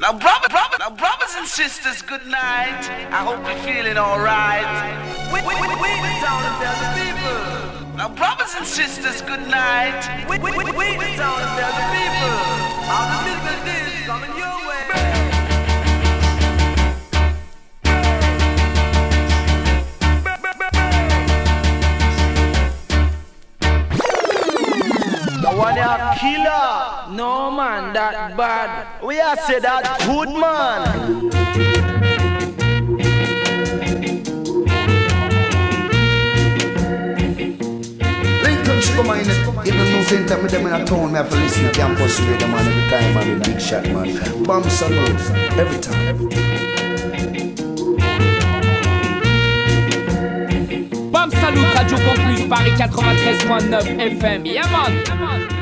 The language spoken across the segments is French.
Now, brother, brother, now, brothers and sisters, good night. I hope you're feeling alright. We, we, we, we town the people. Now, brothers and sisters, good night. We, we, we, we the town and tell the people. The business one a killer. No man, that bad. We are say that good man. Lincoln Sugar Mine, even no same time with them in a town, me have to listen to campus radio man every time, man, with big shot man. Bomb salute, every time. Every time. Salut Radio Campus Paris 93.9 FM. Yeah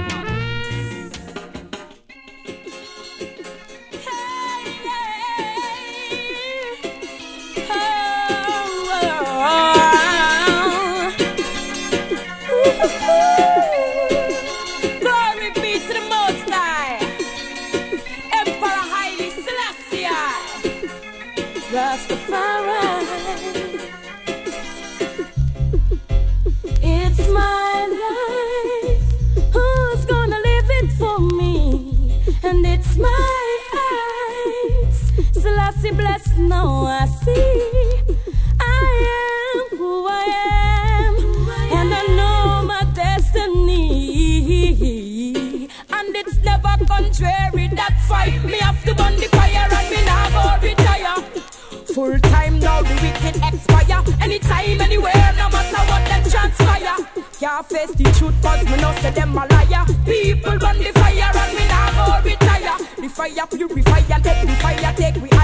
Anytime, anywhere, no matter what them transpire. Can't face the truth cause me know say them a liar. People burn the fire and me now go retire. The fire purify and take the fire, take we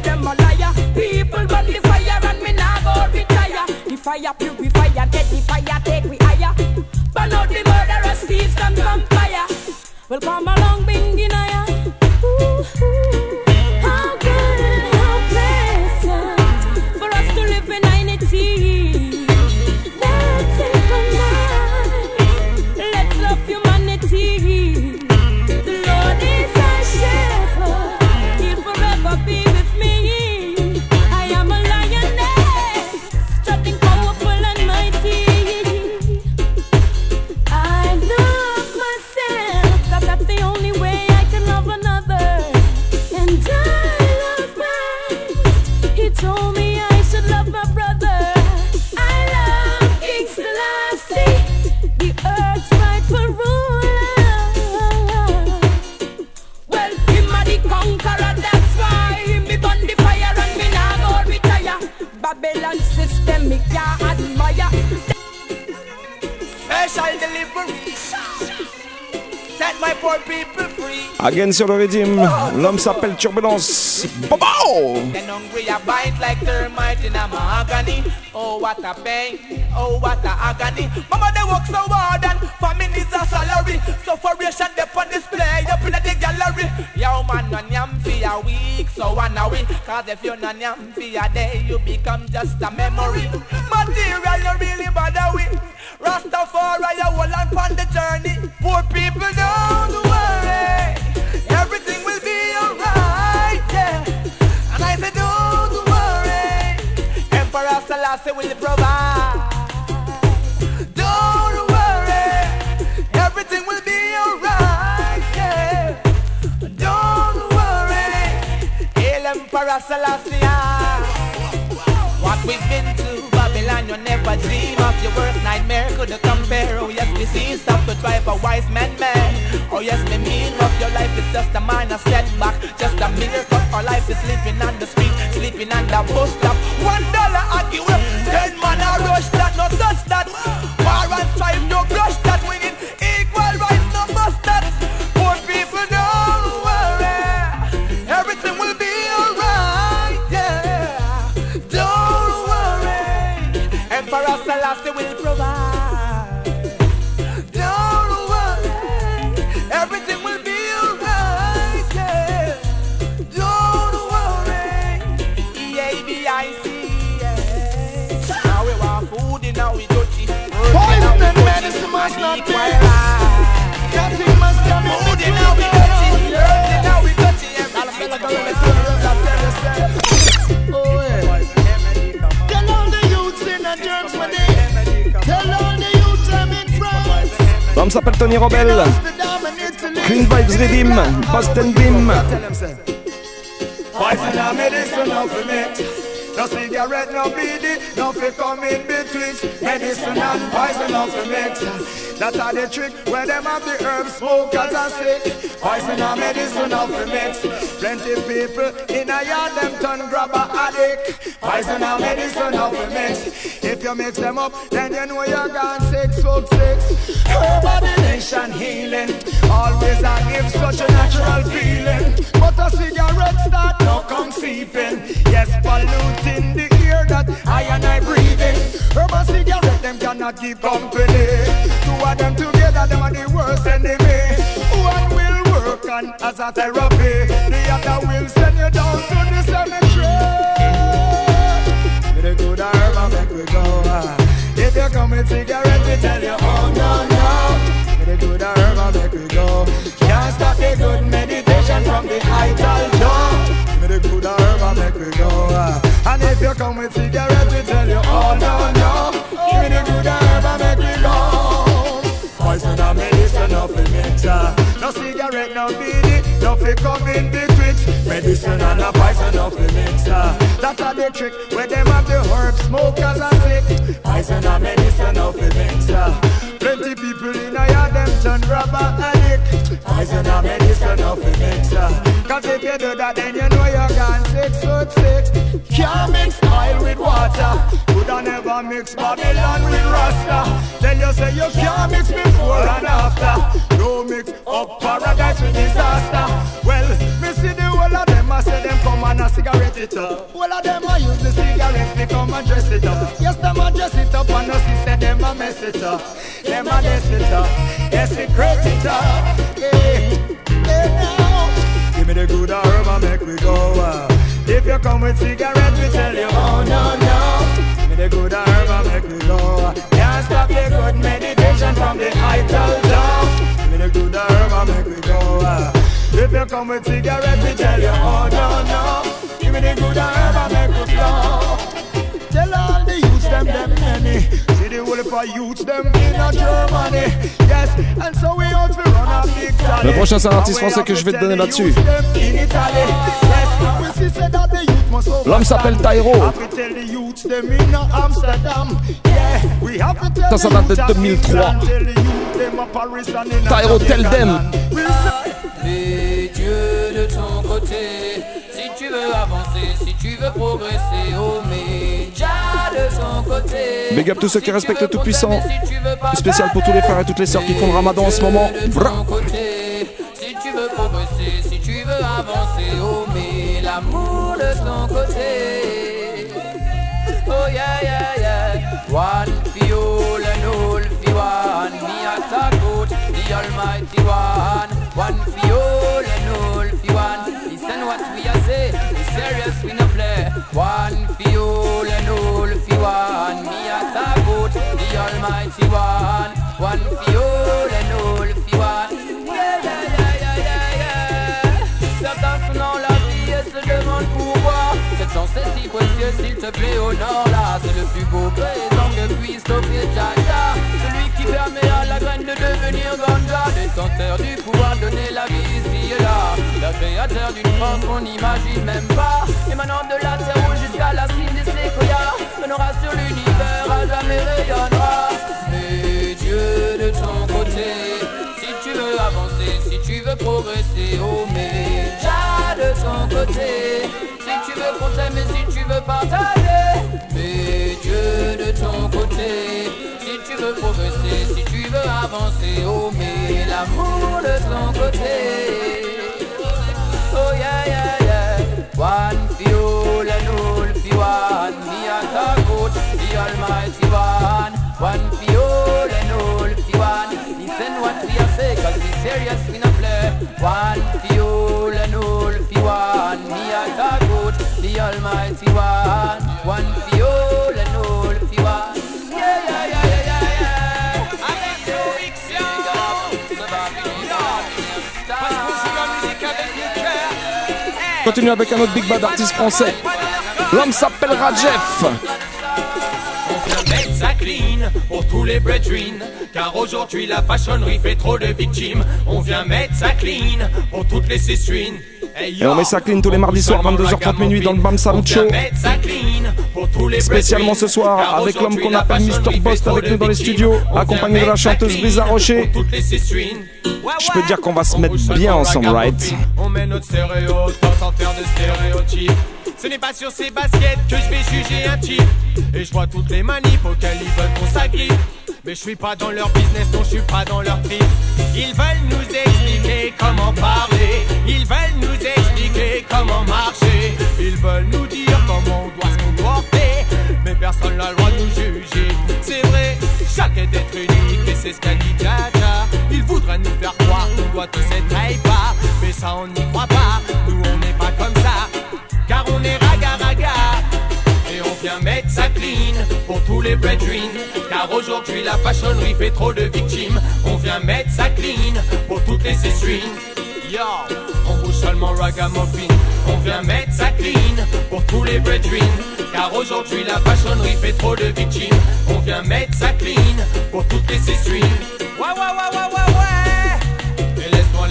say them a liar. People burn the fire and me nah go retire. The fire purify Again sur le rythme, l'homme s'appelle Turbulence. Bobo! Oh, what a pain, oh, what a agony. Mama, they work so hard and family needs a salary. Sufferation, they on display up in the gallery. Yo, man, no yam for a week, so one a week. Cause if you're not yam for a day, you become just a memory. Material, you really bother with. Rastafari, you hold on the journey. Poor people don't I say will provide. Don't worry, everything will be alright. Yeah. Don't worry, El Emperor Celestia. What we've been Babylon, you never dream of your worst nightmare. Could you compare? Oh yes, we see stop to drive a wise man man. Oh yes, me mean of your life is just a minor setback, just a cut. Our life is living on the street, sleeping on the bus stop. One dollar I give away, ten man I rush that, no touch that. War and strife, no brush that. We L'homme s'appelle Tony Italy. Clean Vibes Redeem. Boston Beam. Poison no fi come in betwixt. Medicine and poison no fi mix. That are the trick where them have the herb smokers are sick. Poison and medicine no fi mix. Plenty people in a yard them turn grabber addict. Poison and medicine no fi mix. If you mix them up, then you know you're gone six foot six. Herb the nation healing. Always I give such a natural feeling. But a cigarette start now come seeping. Yes, polluting the that I and I breathing. Herb and cigarette them cannot keep company. Two of them together, them are the worst enemy. One will work on as a therapy. The other will send you down to the cemetery. With a good herb and make we go. If you come with cigarette, we tell you, oh no, no. With a good herb and make we go. Can't stop the good meditation from the ital jaw. With a good herb and make we go. And if you come with cigarette, we tell you, oh no, no. With a good herb and make we go. Poison and medicine, no fi mix ah. No cigarette, no BD, no fi come in betwixt Medicine and a poison, no fi mix ah. That a the trick, where them have the herb smokers are sick Poison and medicine, no fi mix ah. Plenty people in a yard, them turn rubber addict Poison and medicine, no fi mix ah. Cause if you do that, then you know you're gone six foot six Can't mix oil with water. Coulda never mix Babylon with Rasta. Tell you say you can't mix before and after. Don't mix up paradise with disaster. Well, me see the whole of them I say them come and a cigarette it up. Whole of them I use the cigarette to come and dress it up. Yes, them a dress it up and see say them a mess it up. Them a mess it up, desecrate it up. Yeah, yeah now. Give me the good herb and make we go uh. If you come with cigarette, tell you, oh no, no. Me the good herb and make go uh. Can't stop the good meditation from the ital down Give me the good herb and make we go. If you come with cigarette, we tell you, oh no, no. Give me the good herb and make we go Tell all the youths them, them many. See the whole of our youths them in a Germany Yes, and so we out to run a big Le prochain, c'est un artiste français que je vais te donner là-dessus. L'homme s'appelle Tyro. Ça, ça date de 2003. Tyro, tell them. Et Dieu de ton côté, si tu veux avancer, si tu veux progresser, oh mais de son côté. Big up tous ceux qui respectent le Tout-Puissant. Spécial pour tous les frères et toutes les sœurs qui font le ramadan en ce moment. Bra. L'amour de son côté. Oh yeah yeah yeah. One for all and all for one. Me a good, the Almighty One. One for all and all for one. Listen what we are say. It's serious we no play. One for all and all for one. Me a good, the Almighty One. One for all est si précieuse, s'il te plaît, honore-la C'est le plus beau présent que puisse t'offrir Jaja. Celui qui permet à la graine de devenir ganja. Détenteur du pouvoir, donner la vie ici et là. La créateur d'une force qu'on n'imagine même pas. Émanant de la terre rouge jusqu'à la cime des séquoias, menera sur l'univers, à jamais rayonnera. Mais Dieu de ton côté, veux avancer, si tu veux progresser, oh mais de ton côté, si tu veux t'aime et si tu veux partager, mais Dieu de ton côté, si tu veux progresser, si tu veux avancer, oh mais l'amour de ton côté. Oh yeah yeah yeah, one fuel and all for one, me and the good, the Almighty One. One fuel Continue avec un autre big bad artiste français. L'homme s'appelle Rajef. Pour tous les brethren Car aujourd'hui la fashionnerie fait trop de victimes. On vient mettre ça clean pour toutes les sistrines Et on met ça clean tous les mardis soirs, 22h30 minuit dans le Bam Salut Show. Spécialement ce soir avec l'homme qu'on appelle Mr. Bost avec nous dans les studios, accompagné de la chanteuse Brisa Rocher. Je peux dire qu'on va se mettre bien ensemble, right? On met notre stéréo sans faire de stéréotypes Ce n'est pas sur ces baskets que je vais juger un type. Et je vois toutes les manips auxquelles ils veulent qu'on s'agrippe Mais je suis pas dans leur business, non je suis pas dans leur trip. Ils veulent nous expliquer comment parler. Ils veulent nous expliquer comment marcher. Ils veulent nous dire comment on doit se comporter. Mais personne n'a le droit de nous juger. C'est vrai, chaque être unique et c'est ce qu'a dit Jaja. Ils voudraient nous faire croire qu'on doit tous être pas Mais ça on n'y croit pas, ça clean. Pour tous les brethren Car aujourd'hui la fashionnerie fait trop de victimes. On vient mettre ça clean pour toutes les sistrines Yo, on bouge seulement ragamuffin. On vient mettre ça clean pour tous les brethren Car aujourd'hui la fashionnerie fait trop de victimes. On vient mettre ça clean pour toutes les sistrines Ouais ouais ouais ouais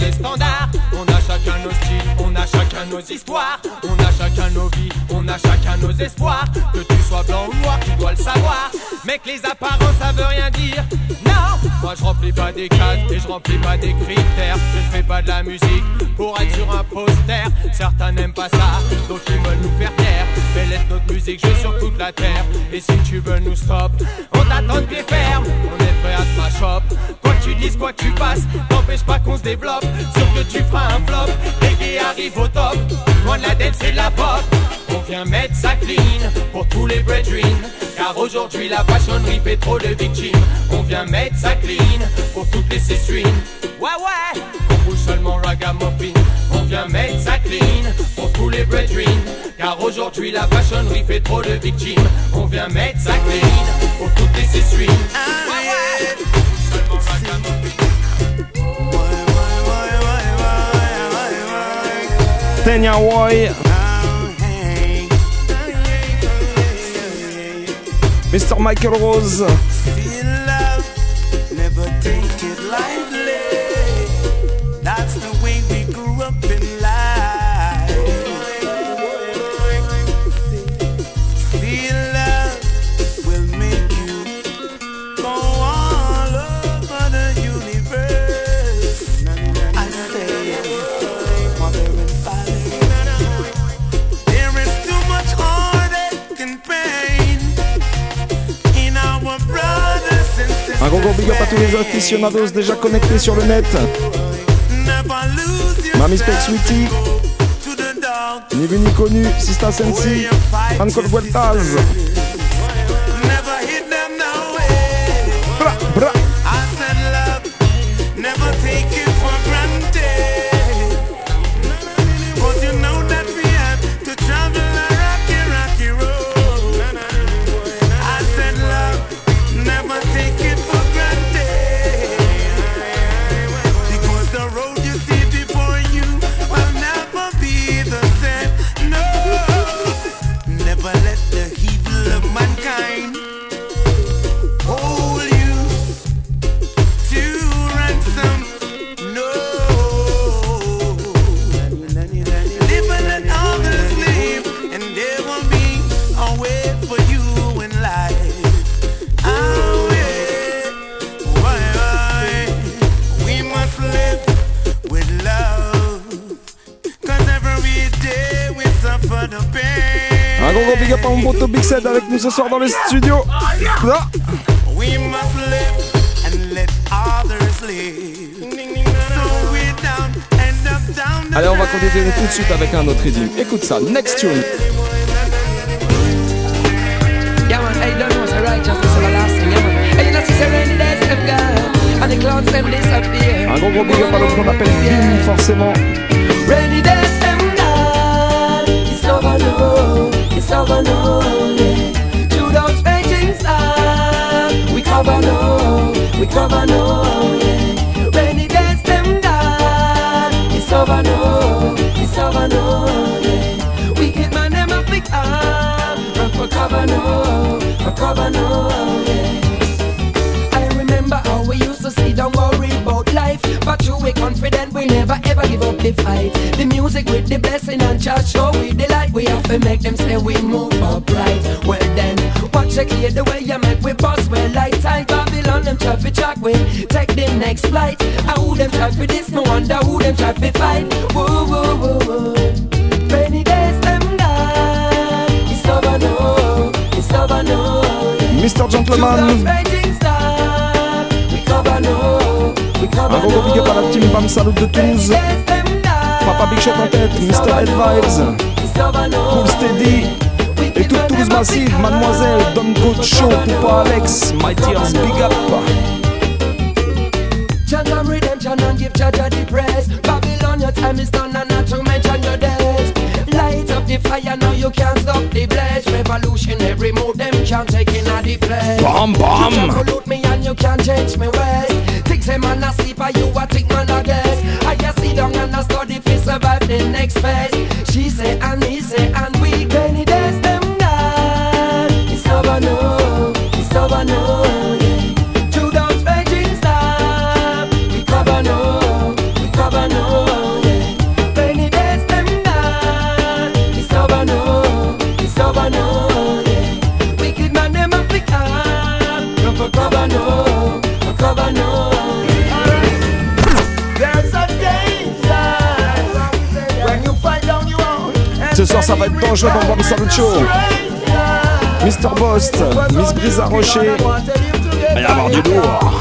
les standards. On a chacun nos styles, on a chacun nos histoires. On a chacun nos vies, on a chacun nos espoirs. Que tu sois blanc ou noir, tu dois le savoir. Mec, les apparences, ça veut rien dire. Non. Moi je remplis pas des cases et je remplis pas des critères. Je ne fais pas de la musique pour être sur un poster. Certains n'aiment pas ça, donc ils veulent nous faire taire. Mais laisse notre musique jouer sur toute la terre. Et si tu veux nous stop, on t'attend de pied ferme On est prêt à te mash up Quoi que tu dises, quoi que tu passes N'empêche pas qu'on se développe Sûr que tu feras un flop Les gars arrivent au top Loin de la dance et de la pop. On vient mettre ça clean Pour tous les brethren Car aujourd'hui la fashionnerie fait trop de victimes. On vient mettre ça clean Pour toutes les sistrines Ouais ouais. On bouge seulement ragamuffin. On vient mettre ça clean Pour tous les brethren Car aujourd'hui la fashionnerie fait trop de victimes. On vient mettre ça clean Pour toutes les sistrines Ouais ouais. On bouge seulement ragamuffin Tenya Woy. Mr. Michael Rose. Aficionados déjà connectés sur le net. Mami Spec Sweetie. Ni vu ni connu, Sista Sensi, Uncle Vueltaz. Nous ce soir dans les studios. Là. We must live and let others live. So we're down, end up down the Allez, on va continuer tout de suite avec un autre rythme. Écoute ça, next tune. Yeah man, hey, don't know it's a righteousness everlasting, yeah man. Hey, you know, see, say rainy days them gone, and the clouds them disappear. Un gros gros big up à l'autre qu'on appelle forcément. Rainy days them gone, it's over now, it's over now, we cover now, yeah. Rainy days them gone, it's over now, it's over now, yeah. Wicked man them a pick up, run for cover now, for cover now, yeah. I remember how we used to sit and worry about life. But you we confident we never ever give up the fight. The music with the blessing and just show we the light. We have to make them say we move upright. Well then, watch you clear the way you make we boss well like time them try to track we take the next flight. I who them try for this, no wonder who them try to fight. Whoa whoa whoa whoa. Rainy days them gone. It's over now. It's over now. Mr. Gentleman. Un gros gros big up à la team Bam Salut de Toulouse. Papa Big Shot en tête, Mr. Head Vibes. Cool Steady. Et toute Toulouse Massive, Mademoiselle, Don Show, Poupa Alex, My Tears Big Up. Jaja redemption and give Jaja the praise. Babylon, your time is done and not to mention your days. Light up the fire, now you can't stop the blaze. Revolutionary move, them can't take in a the place. Bam, bam. You can't pollute me and you can't change me ways. Think say man a sleep, or you a think man a guess. I just sit down and I study fi survive the next phase. She say and he say and we rainy days yeah. Those raging yeah. Rainy days them yeah. Wicked man them for for. Ce soir, ça va être dangereux dans Salut Show. Mr. Bost, Miss Brisa Rocher. Il va y avoir du lourd.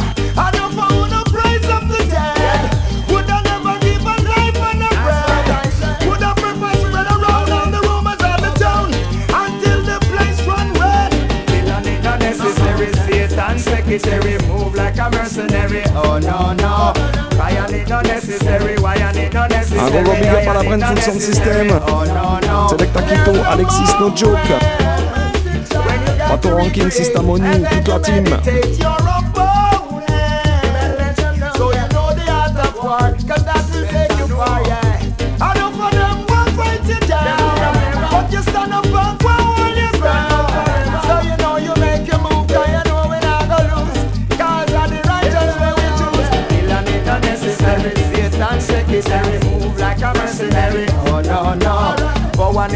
A secretary, move like mercenary. Oh no no, Ryan is not necessary, why I need not necessary. Un gros big up à la Sound System. Oh no no. Selecta Alexis No Joke. Pato Ranking, System Onu, toute la team.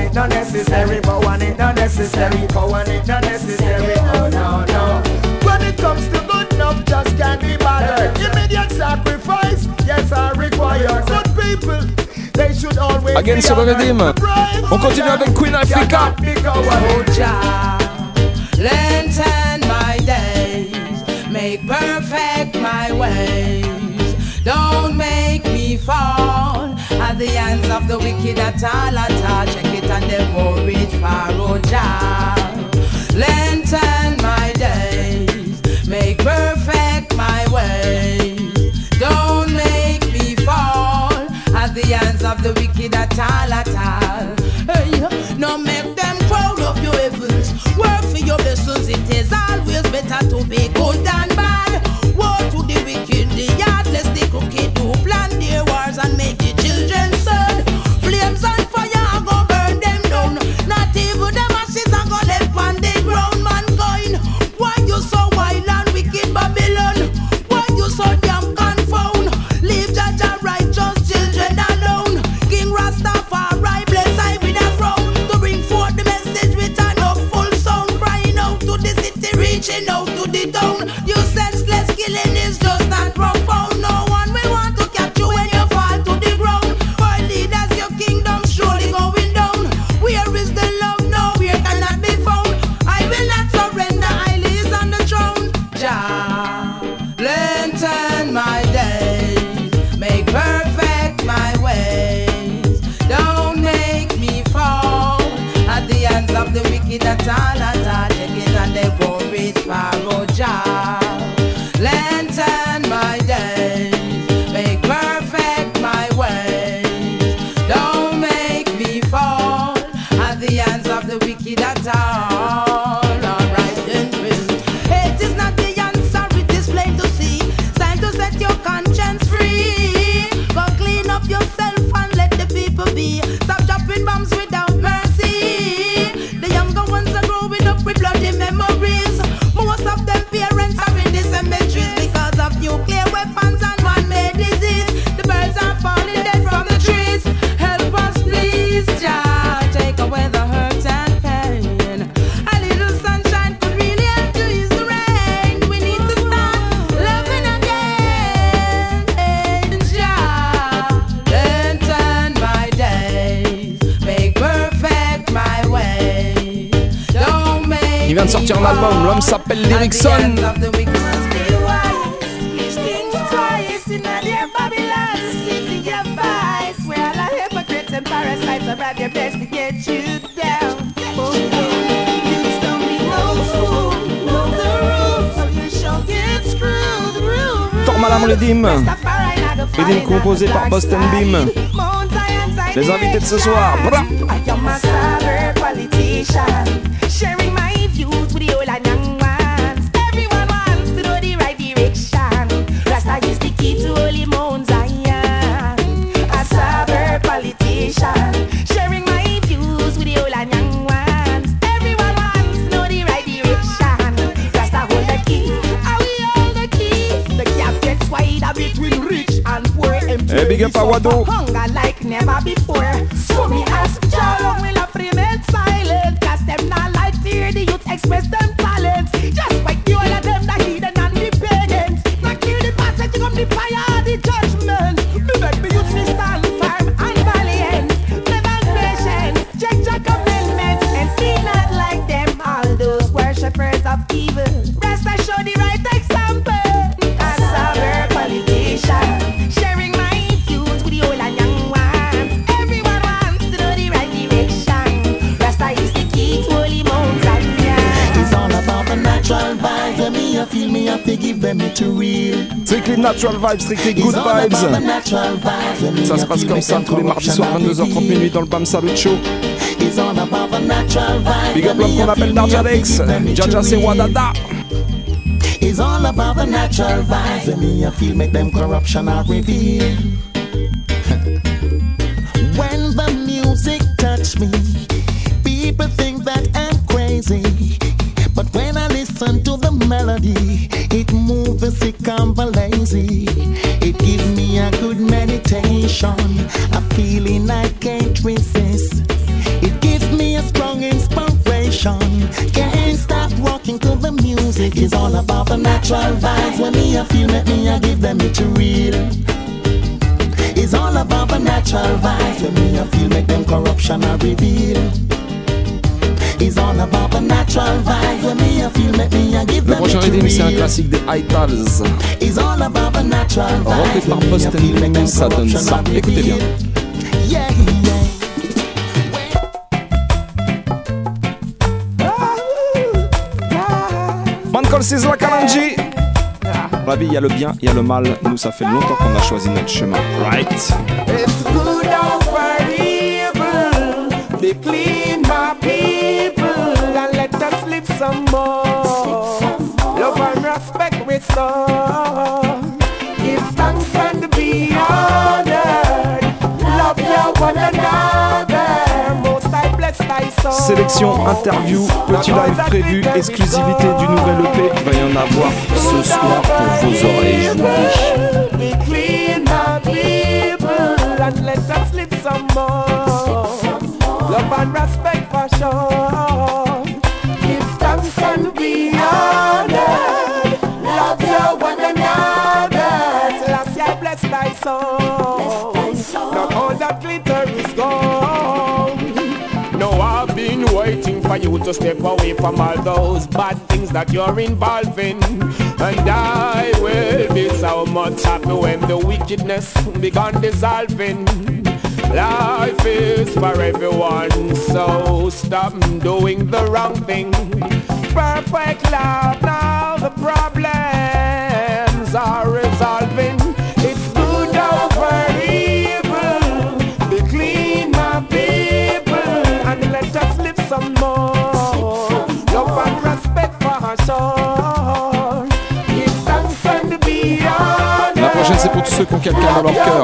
But one is not necessary, but one is not necessary, but one is not necessary. Oh no, no. When it comes to good enough, just can't be bothered. Immediate sacrifice, yes, I require. Good people, they should always Again be honored. Redeem. On continue avec Queen Africa. The hands of the wicked at all, at all. Check it and they won't reach far, oh Jah. Lengthen my days, make perfect my ways. Don't make me fall at the hands of the wicked at all, at all. Hey, no make them crowd up your heavens. Work for your blessings. It is always better to be good than bad. Woe to the wicked, sortir un album, l'homme s'appelle Lyricson. Tormalam Redim. Redim composé par Boston Beam. Les invités de ce soir. Bra. I am a cyber politician, sharing my views with the old and young ones. Everyone wants to know the right direction. Rasta is the key to holy Mount Zion. A cyber politician, sharing my views with the old and young ones. Everyone wants to know the right direction. Rasta hold the key, and we hold the key. The gap gets wider between rich and poor. Eh, big up Wado. Hunger like never before. So me ask I to give them it real. Strictly Natural Vibes, Strictly Good Vibes. Ça se I passe comme ça tous les mardis soirs, are 22h30 revealed. minuit dans le Bam Salut Show. It's all about the natural vibes Big up l'homme me qu'on I appelle feel me Darja have to Alex. give them it to Jaja c'est. Wadada. It's all about the natural vibes and me I feel make them corruption are revealed. when the music touch me, people think that I'm crazy. But when I listen to melody, it moves and the lazy. It gives me a good meditation, a feeling I can't resist. It gives me a strong inspiration. Can't stop walking to the music. It's all about the natural vibes. When me I feel make me I give them it to real. It's all about the natural vibes. When me I feel make them corruption I reveal. Le prochain reading, c'est un classique des Itals. It's all about the natural Repris par Boston ça donne ça. Écoutez bien. Man Call Sizzla Kalanji. La vie, il y a le bien, il y a le mal. Nous, ça fait longtemps qu'on a choisi notre chemin. Right. It's good Be clean, my people, and let us live some more. Love and respect restore. Give thanks and be honored. Love your one another. Most I bless thy soul. Sélection, interview, petit live prévu, exclusivité du nouvel EP. Il va y en avoir ce soir pour vos oreilles. je vous le dis. Be clean, my people, and let us live some more. Love and respect for sure. Give thanks and be honored. Love your one another. Last year bless thy soul. Not all that glitter is gold. No, I've been waiting for you to step away from all those bad things that you're involved in. And I will be so much happy when the wickedness begun dissolving. Life is for everyone, so stop doing the wrong thing. Perfect love, now the problems are resolving. It's good over evil, be clean my people, and let us live some more. Love and respect for our soul. Give thanks and be honored. La prochaine c'est pour tous ceux qui ont quelqu'un dans leur cœur.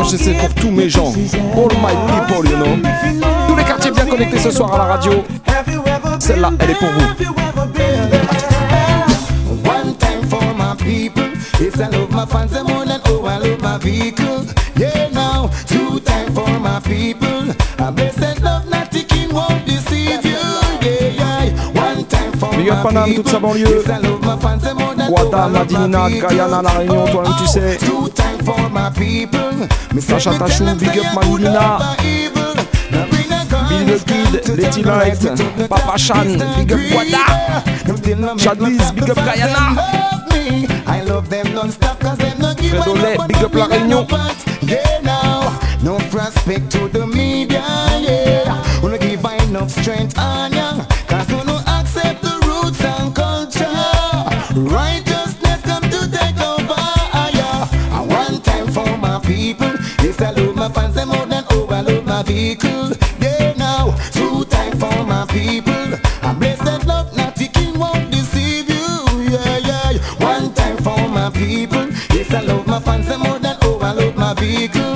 Rocher, c'est pour tous mes gens. All my people, you know. Tous les quartiers bien connectés ce soir à la radio. Celle-là, elle est pour vous. One time for my people. If I love my fans, the more than oh, I love my vehicle. Yeah, now, two time for my people. I bless Big up Paname, toute sa banlieue. Guadal, Madinina, Guyana, La Réunion, toi-même tu sais. Sacha Tachou, Big up Madinina. Bill the Kid, Letty Light, Papa Chan, Big up Guada. Chadwiz, Big up Guyana. I love them cause Fredolet, big up La Réunion no prospect to the media yeah. Enough strength on ya fans them more than overload my vehicle.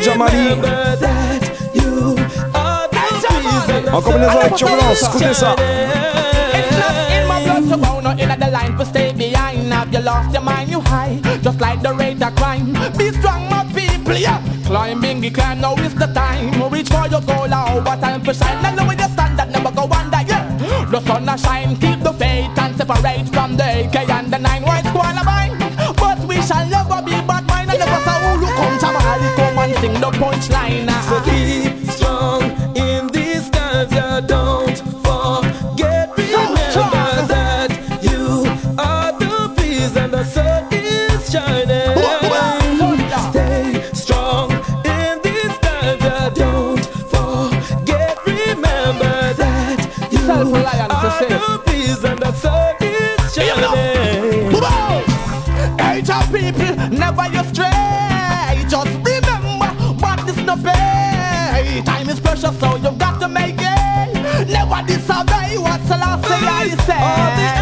Ninja Mali. En combinaison avec Turbulence, écoutez ça. So bound in the line to stay behind. Have you lost your mind, you high Just like the rate of crime. Be strong, my people, yeah. Climbing the climb, now is the time. Reach for your goal, oh, over time for shine. Now know where you stand, that never go under, yeah. The sun a shine, say how you say.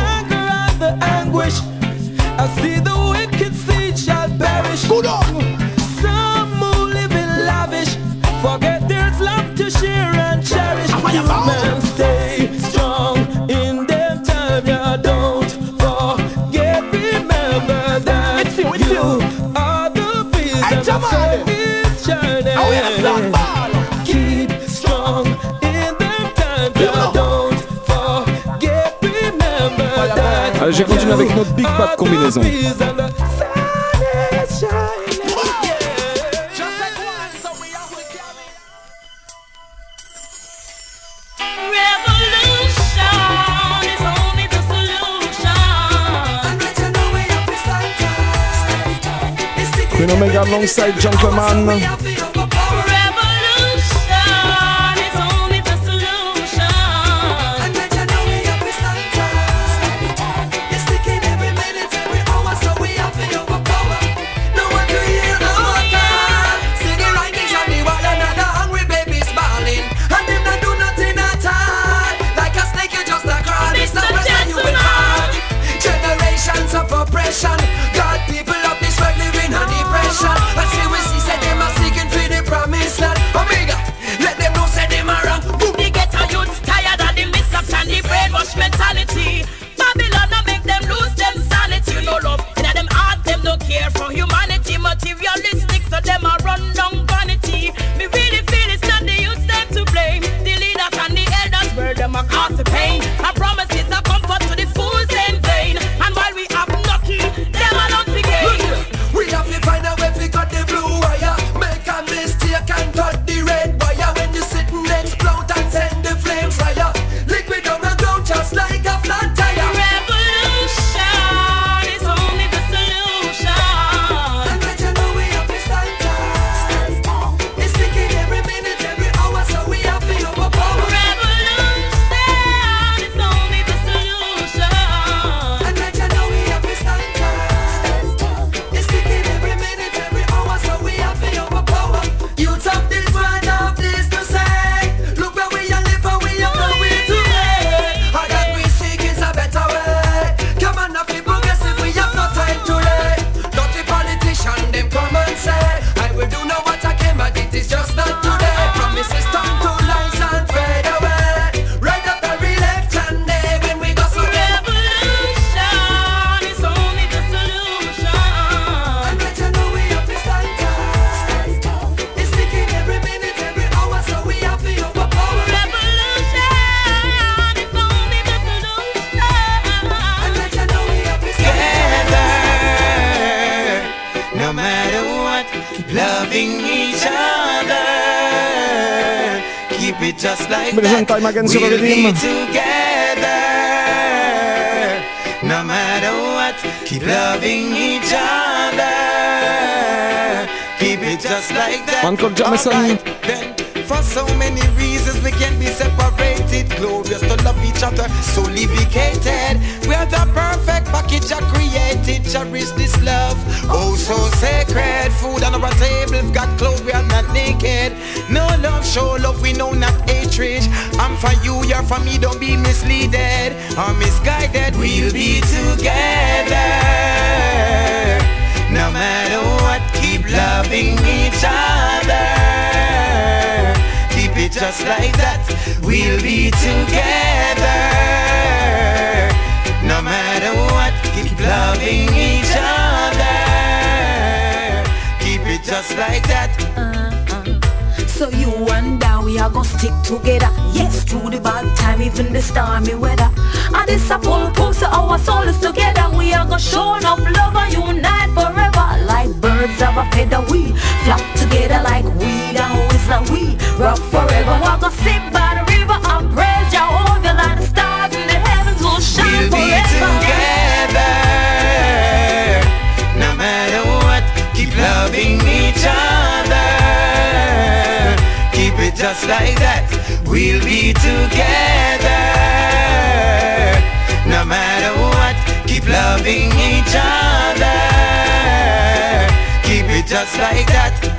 Euh, je continue avec notre Big Bad combinaison. Queen Omega alongside Gentleman. time again, Super we'll Redeem. Together, no matter what, keep loving each other. Keep it just like that. Uncle Jamison. For so many reasons we can be separated. Glorious to love each other, so livicated. We're the package I created, cherish this love. Oh, so sacred. Food on our table, got clothes, we are not naked. No love, show love, we know not hatred. I'm for you, you're for me, don't be misleaded or misguided. We'll be together. No matter what, keep loving each other. Keep it just like that, we'll be together. loving each other. Keep it just like that. Uh-huh. So you and I, we are gonna stick together. Yes, through the bad time, even the stormy weather. And it's a pull pull, our soul is together. We are gonna show enough love and unite forever. Like birds of a feather, we flock together like weed and whistler, We rock forever. We're gonna sit by the river and praise Jehovah. Like the stars in the heavens will shine we'll forever. just like that, we'll be together. No matter what, keep loving each other. Keep it just like that.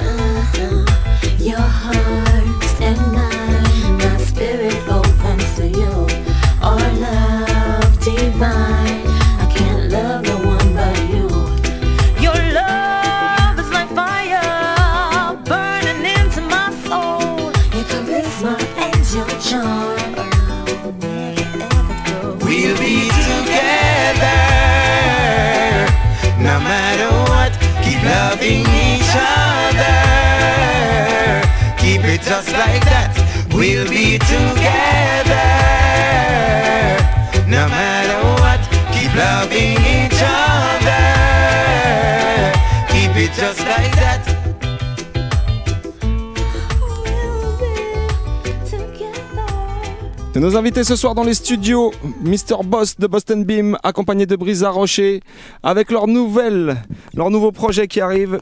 Nos invités ce soir dans les studios, Mr. Boss de Boston Beam, accompagné de Brisa Rocher, avec leur nouvelle, leur nouveau projet qui arrive.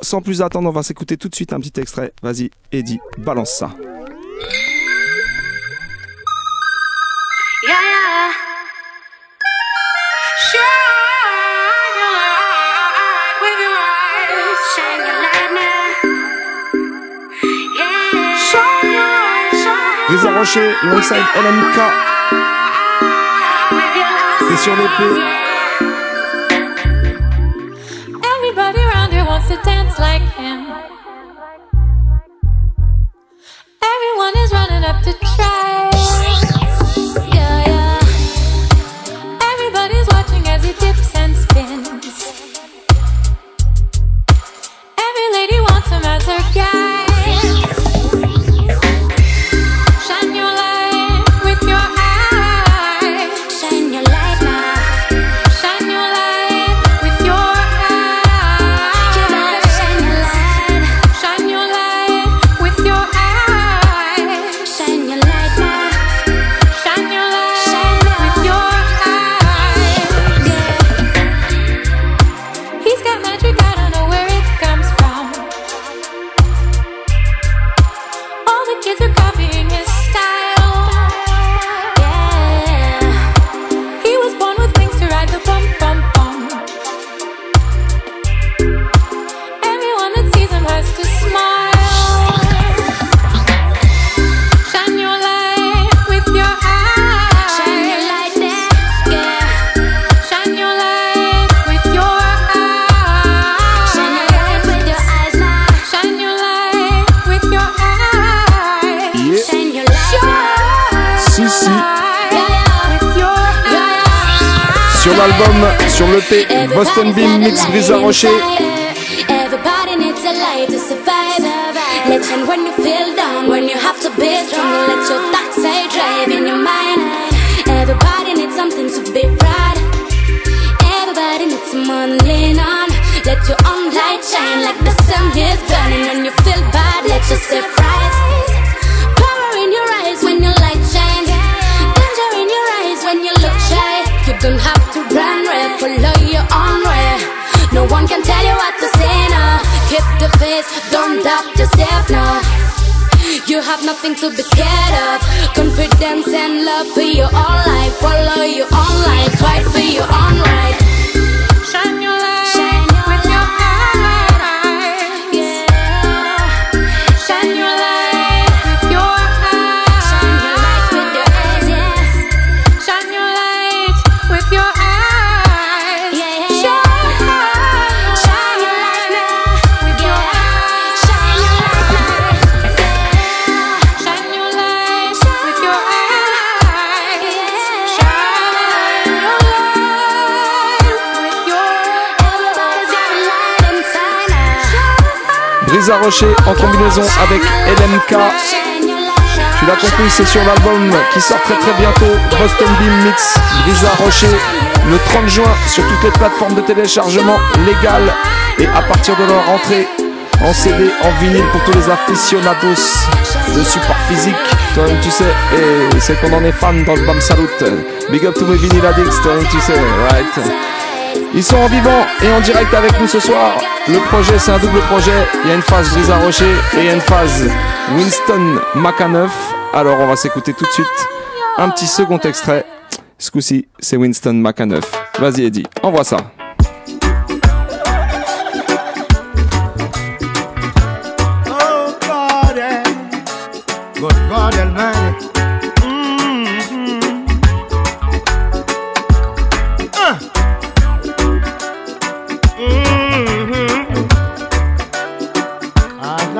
Sans plus attendre, on va s'écouter tout de suite un petit extrait. Vas-y, Eddie, balance ça. Rocher, alongside LMK. Et sur Everybody around here wants to dance like him. Everyone is running up to try. Yeah, yeah. Everybody's watching as he dips and spins. Every lady wants him as her guy. Boston Beam Mix Brisa Rocher. Everybody needs a light to survive. When you feel down, when you have to be strong. Let your dark side drive in your mind. Everybody needs something to be proud. Everybody needs someone to lean on. Let your own light shine like the sun is burning. When you feel bad, let yourself rise. No one can tell you what to say now. Keep the faith, don't doubt yourself now. You have nothing to be scared of. Confidence and love for your own life. Follow your own life, fight for your own right. Brisa Rocher en combinaison avec LMK. Tu l'as compris, c'est sur l'album qui sort très très bientôt. Boston Beam Mix, Brisa Rocher, le 30 juin sur toutes les plateformes de téléchargement légales et à partir de leur rentrée en CD, en vinyle pour tous les aficionados de support physique. Toi-même tu sais, et c'est qu'on en est fan dans le Bam Salut. Big up to mes vinyl addicts, toi-même tu sais, right? Ils sont en vivant et en direct avec nous ce soir. Le projet, c'est un double projet. Il y a une phase Brisa Rocher et il y a une phase Winston Macaneuf. Alors, on va s'écouter tout de suite un petit second extrait. Ce coup-ci, c'est Winston Macaneuf. Vas-y, Eddie, envoie ça.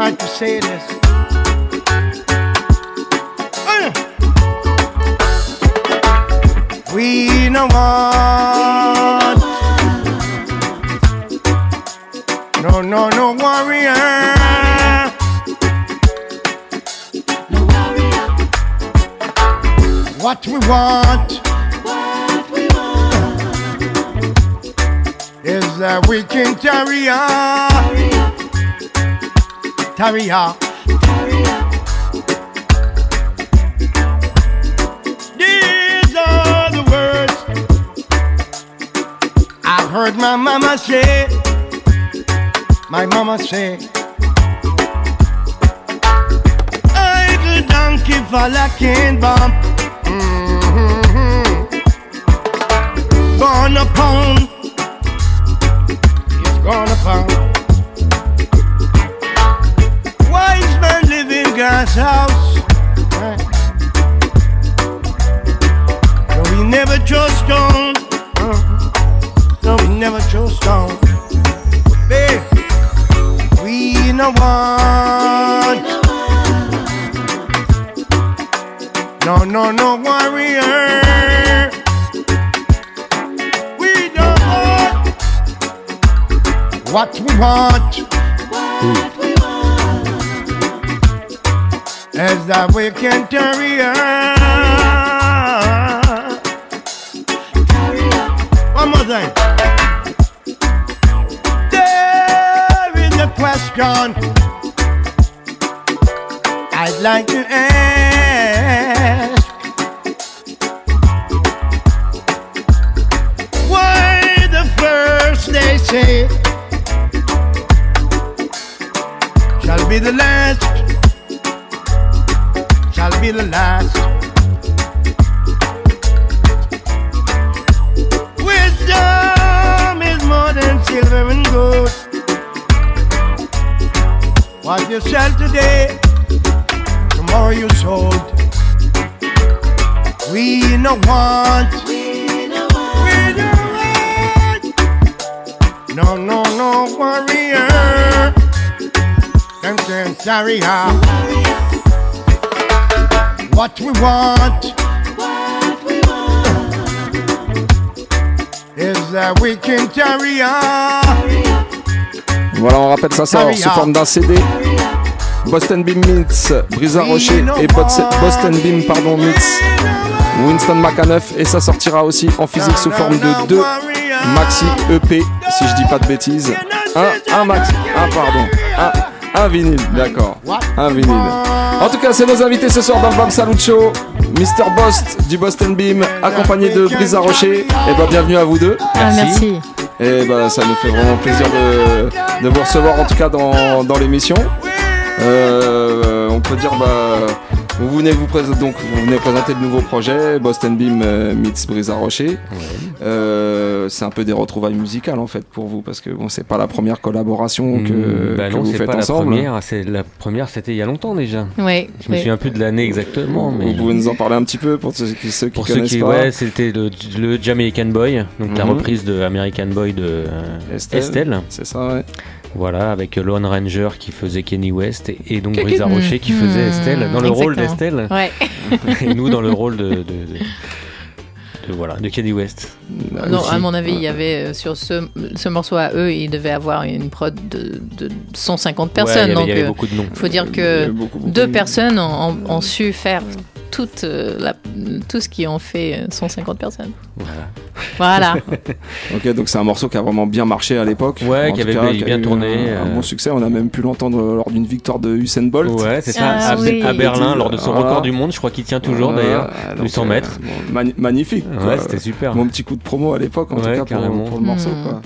Like to say this. We no want. No, no, no warrior. What we want, is that we can carry on. Carry on. These are the words I heard my mama say. My mama say. I could donkey for lacking bump. Mhm. Gonna pound. It's gonna pound. God's house. Right. No, we never trust stone. Uh, No, we never trust stone. Babe, we no one. No, no, no warrior. We don't want what we want. As that we can carry on. One more thing. There is a question I'd like to ask. Why the first they say shall be the last, be the last. Wisdom is more than silver and gold. What you sell today, tomorrow you sold. We no want. We no want. No, no, no warrior. Them saying sorry how. What we want. Is that we can carry on. Voilà, on rappelle ça sort sous forme d'un CD. Boston Beam Meets Brisa Rocher et Bos- Boston Beam pardon Meets Winston Macaneuf et ça sortira aussi en physique sous forme de deux maxi EP si je dis pas de bêtises. Un, un maxi, un pardon, un, un vinyle, d'accord, un vinyle. En tout cas, c'est nos invités ce soir dans le Bam Salut Show. Mr. Bost du Boston Beam, accompagné de Brisa Rocher. Et ben bienvenue à vous deux. Ah, merci. Et bah ça nous fait vraiment plaisir de, de vous recevoir en tout cas dans, dans l'émission. Euh, on peut dire bah vous venez vous présenter donc vous venez présenter le nouveau projet Boston Beam euh, meets Brisa Rocher. Euh, c'est un peu des retrouvailles musicales en fait pour vous parce que bon c'est pas la première collaboration que, Hmm, bah que non, vous faites pas ensemble. la première. C'est la première, c'était il y a longtemps déjà. Je me oui. souviens plus de l'année exactement, mais Vous pouvez nous en parler un petit peu pour ceux qui, ceux qui pour ceux connaissent qui, pas. ouais, c'était le, le Jamaican Boy, donc la Mhm. reprise de American Boy de euh, Estelle, Estelle. C'est ça, ouais. Voilà, avec Lone Ranger qui faisait Kenny West et, donc Brisa Rocher qui faisait Hmm, Estelle dans le rôle d'Estelle. Ouais. et nous dans le rôle de, de, de- de- voilà de Kenny West. Non, Aussi. à mon avis, il y avait euh, sur ce, ce morceau à eux, il devait avoir une prod de, de 150 Ouais, personnes. il y avait- donc, il y avait euh, beaucoup de noms. faut dire Il y que avait beaucoup, beaucoup deux de- personnes ont, ont- ont su faire toute, euh, la- tout ce qui en fait euh, 150 personnes. Voilà. Voilà. Ok, donc c'est un morceau qui a vraiment bien marché à l'époque. Ouais, qui avait cas, bien- a bien eu tourné, Un, un euh. bon succès. On a même pu l'entendre lors d'une victoire de Usain Bolt. Ouais, c'est ça, Ah à, à Berlin, lors de son Voilà. record du monde, je crois qu'il tient toujours Voilà, d'ailleurs, donc, 800 euh, mètres. bon, mani- magnifique. Ouais, c'était super. Mon petit coup de promo à l'époque, en Ouais, tout cas, pour, le morceau. Quoi.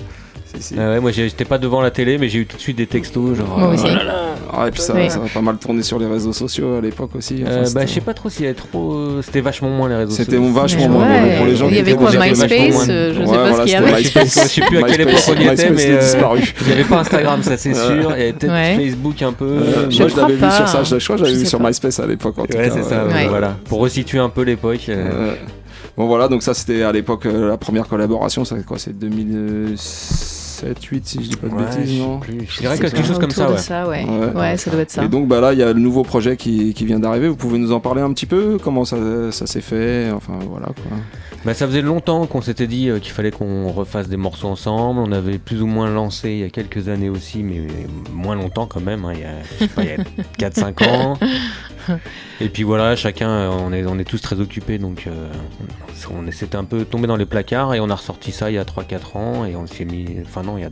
Si, si. Ah ouais, moi j'étais pas devant la télé, mais j'ai eu tout de suite des textos genre. Moi euh, aussi. oh là là. Ah, et puis ça, Oui. ça a pas mal tourné sur les réseaux sociaux à l'époque aussi. Enfin, Euh, bah, c'était- je sais pas trop s'il y avait trop. euh, C'était vachement moins les réseaux C'était sociaux. vachement Mais moins ouais. pour les gens Il y qui avait étaient quoi, MySpace, vachement euh, je sais Ouais, pas voilà, ce qu'il y c'était avait. MySpace. Je sais plus à quelle époque on y était, MySpace mais est euh, disparu. il n'y avait pas Instagram, ça c'est sûr. Il y avait peut-être Ouais. Facebook un peu. Moi, je l'avais vu sur ça. Je, crois que j'avais vu sur. MySpace à l'époque. En tout Ouais, cas, c'est ça. Voilà. Pour resituer un peu l'époque. Bon voilà, donc ça c'était à l'époque la première collaboration, ça c'est quoi C'est 2007, 8 si je dis pas de ouais, bêtises, non plus. Je dirais quelque chose comme ça, ouais. ça, ouais. Ouais. Ouais, ça doit être ça. Et donc bah là il y a le nouveau projet qui, qui vient d'arriver, vous pouvez nous en parler un petit peu Comment ça, ça s'est fait Enfin voilà quoi. Bah, ça faisait longtemps qu'on s'était dit euh, qu'il fallait qu'on refasse des morceaux ensemble. On avait plus ou moins lancé il y a quelques années aussi, mais moins longtemps quand même. hein, il y a, je a 4-5 ans. Et puis voilà, chacun, euh, on est, on est tous très occupés, donc euh, on, s'était un peu tombé dans les placards et on a ressorti ça il y a 3-4 ans et on s'est mis. Enfin, non, il y a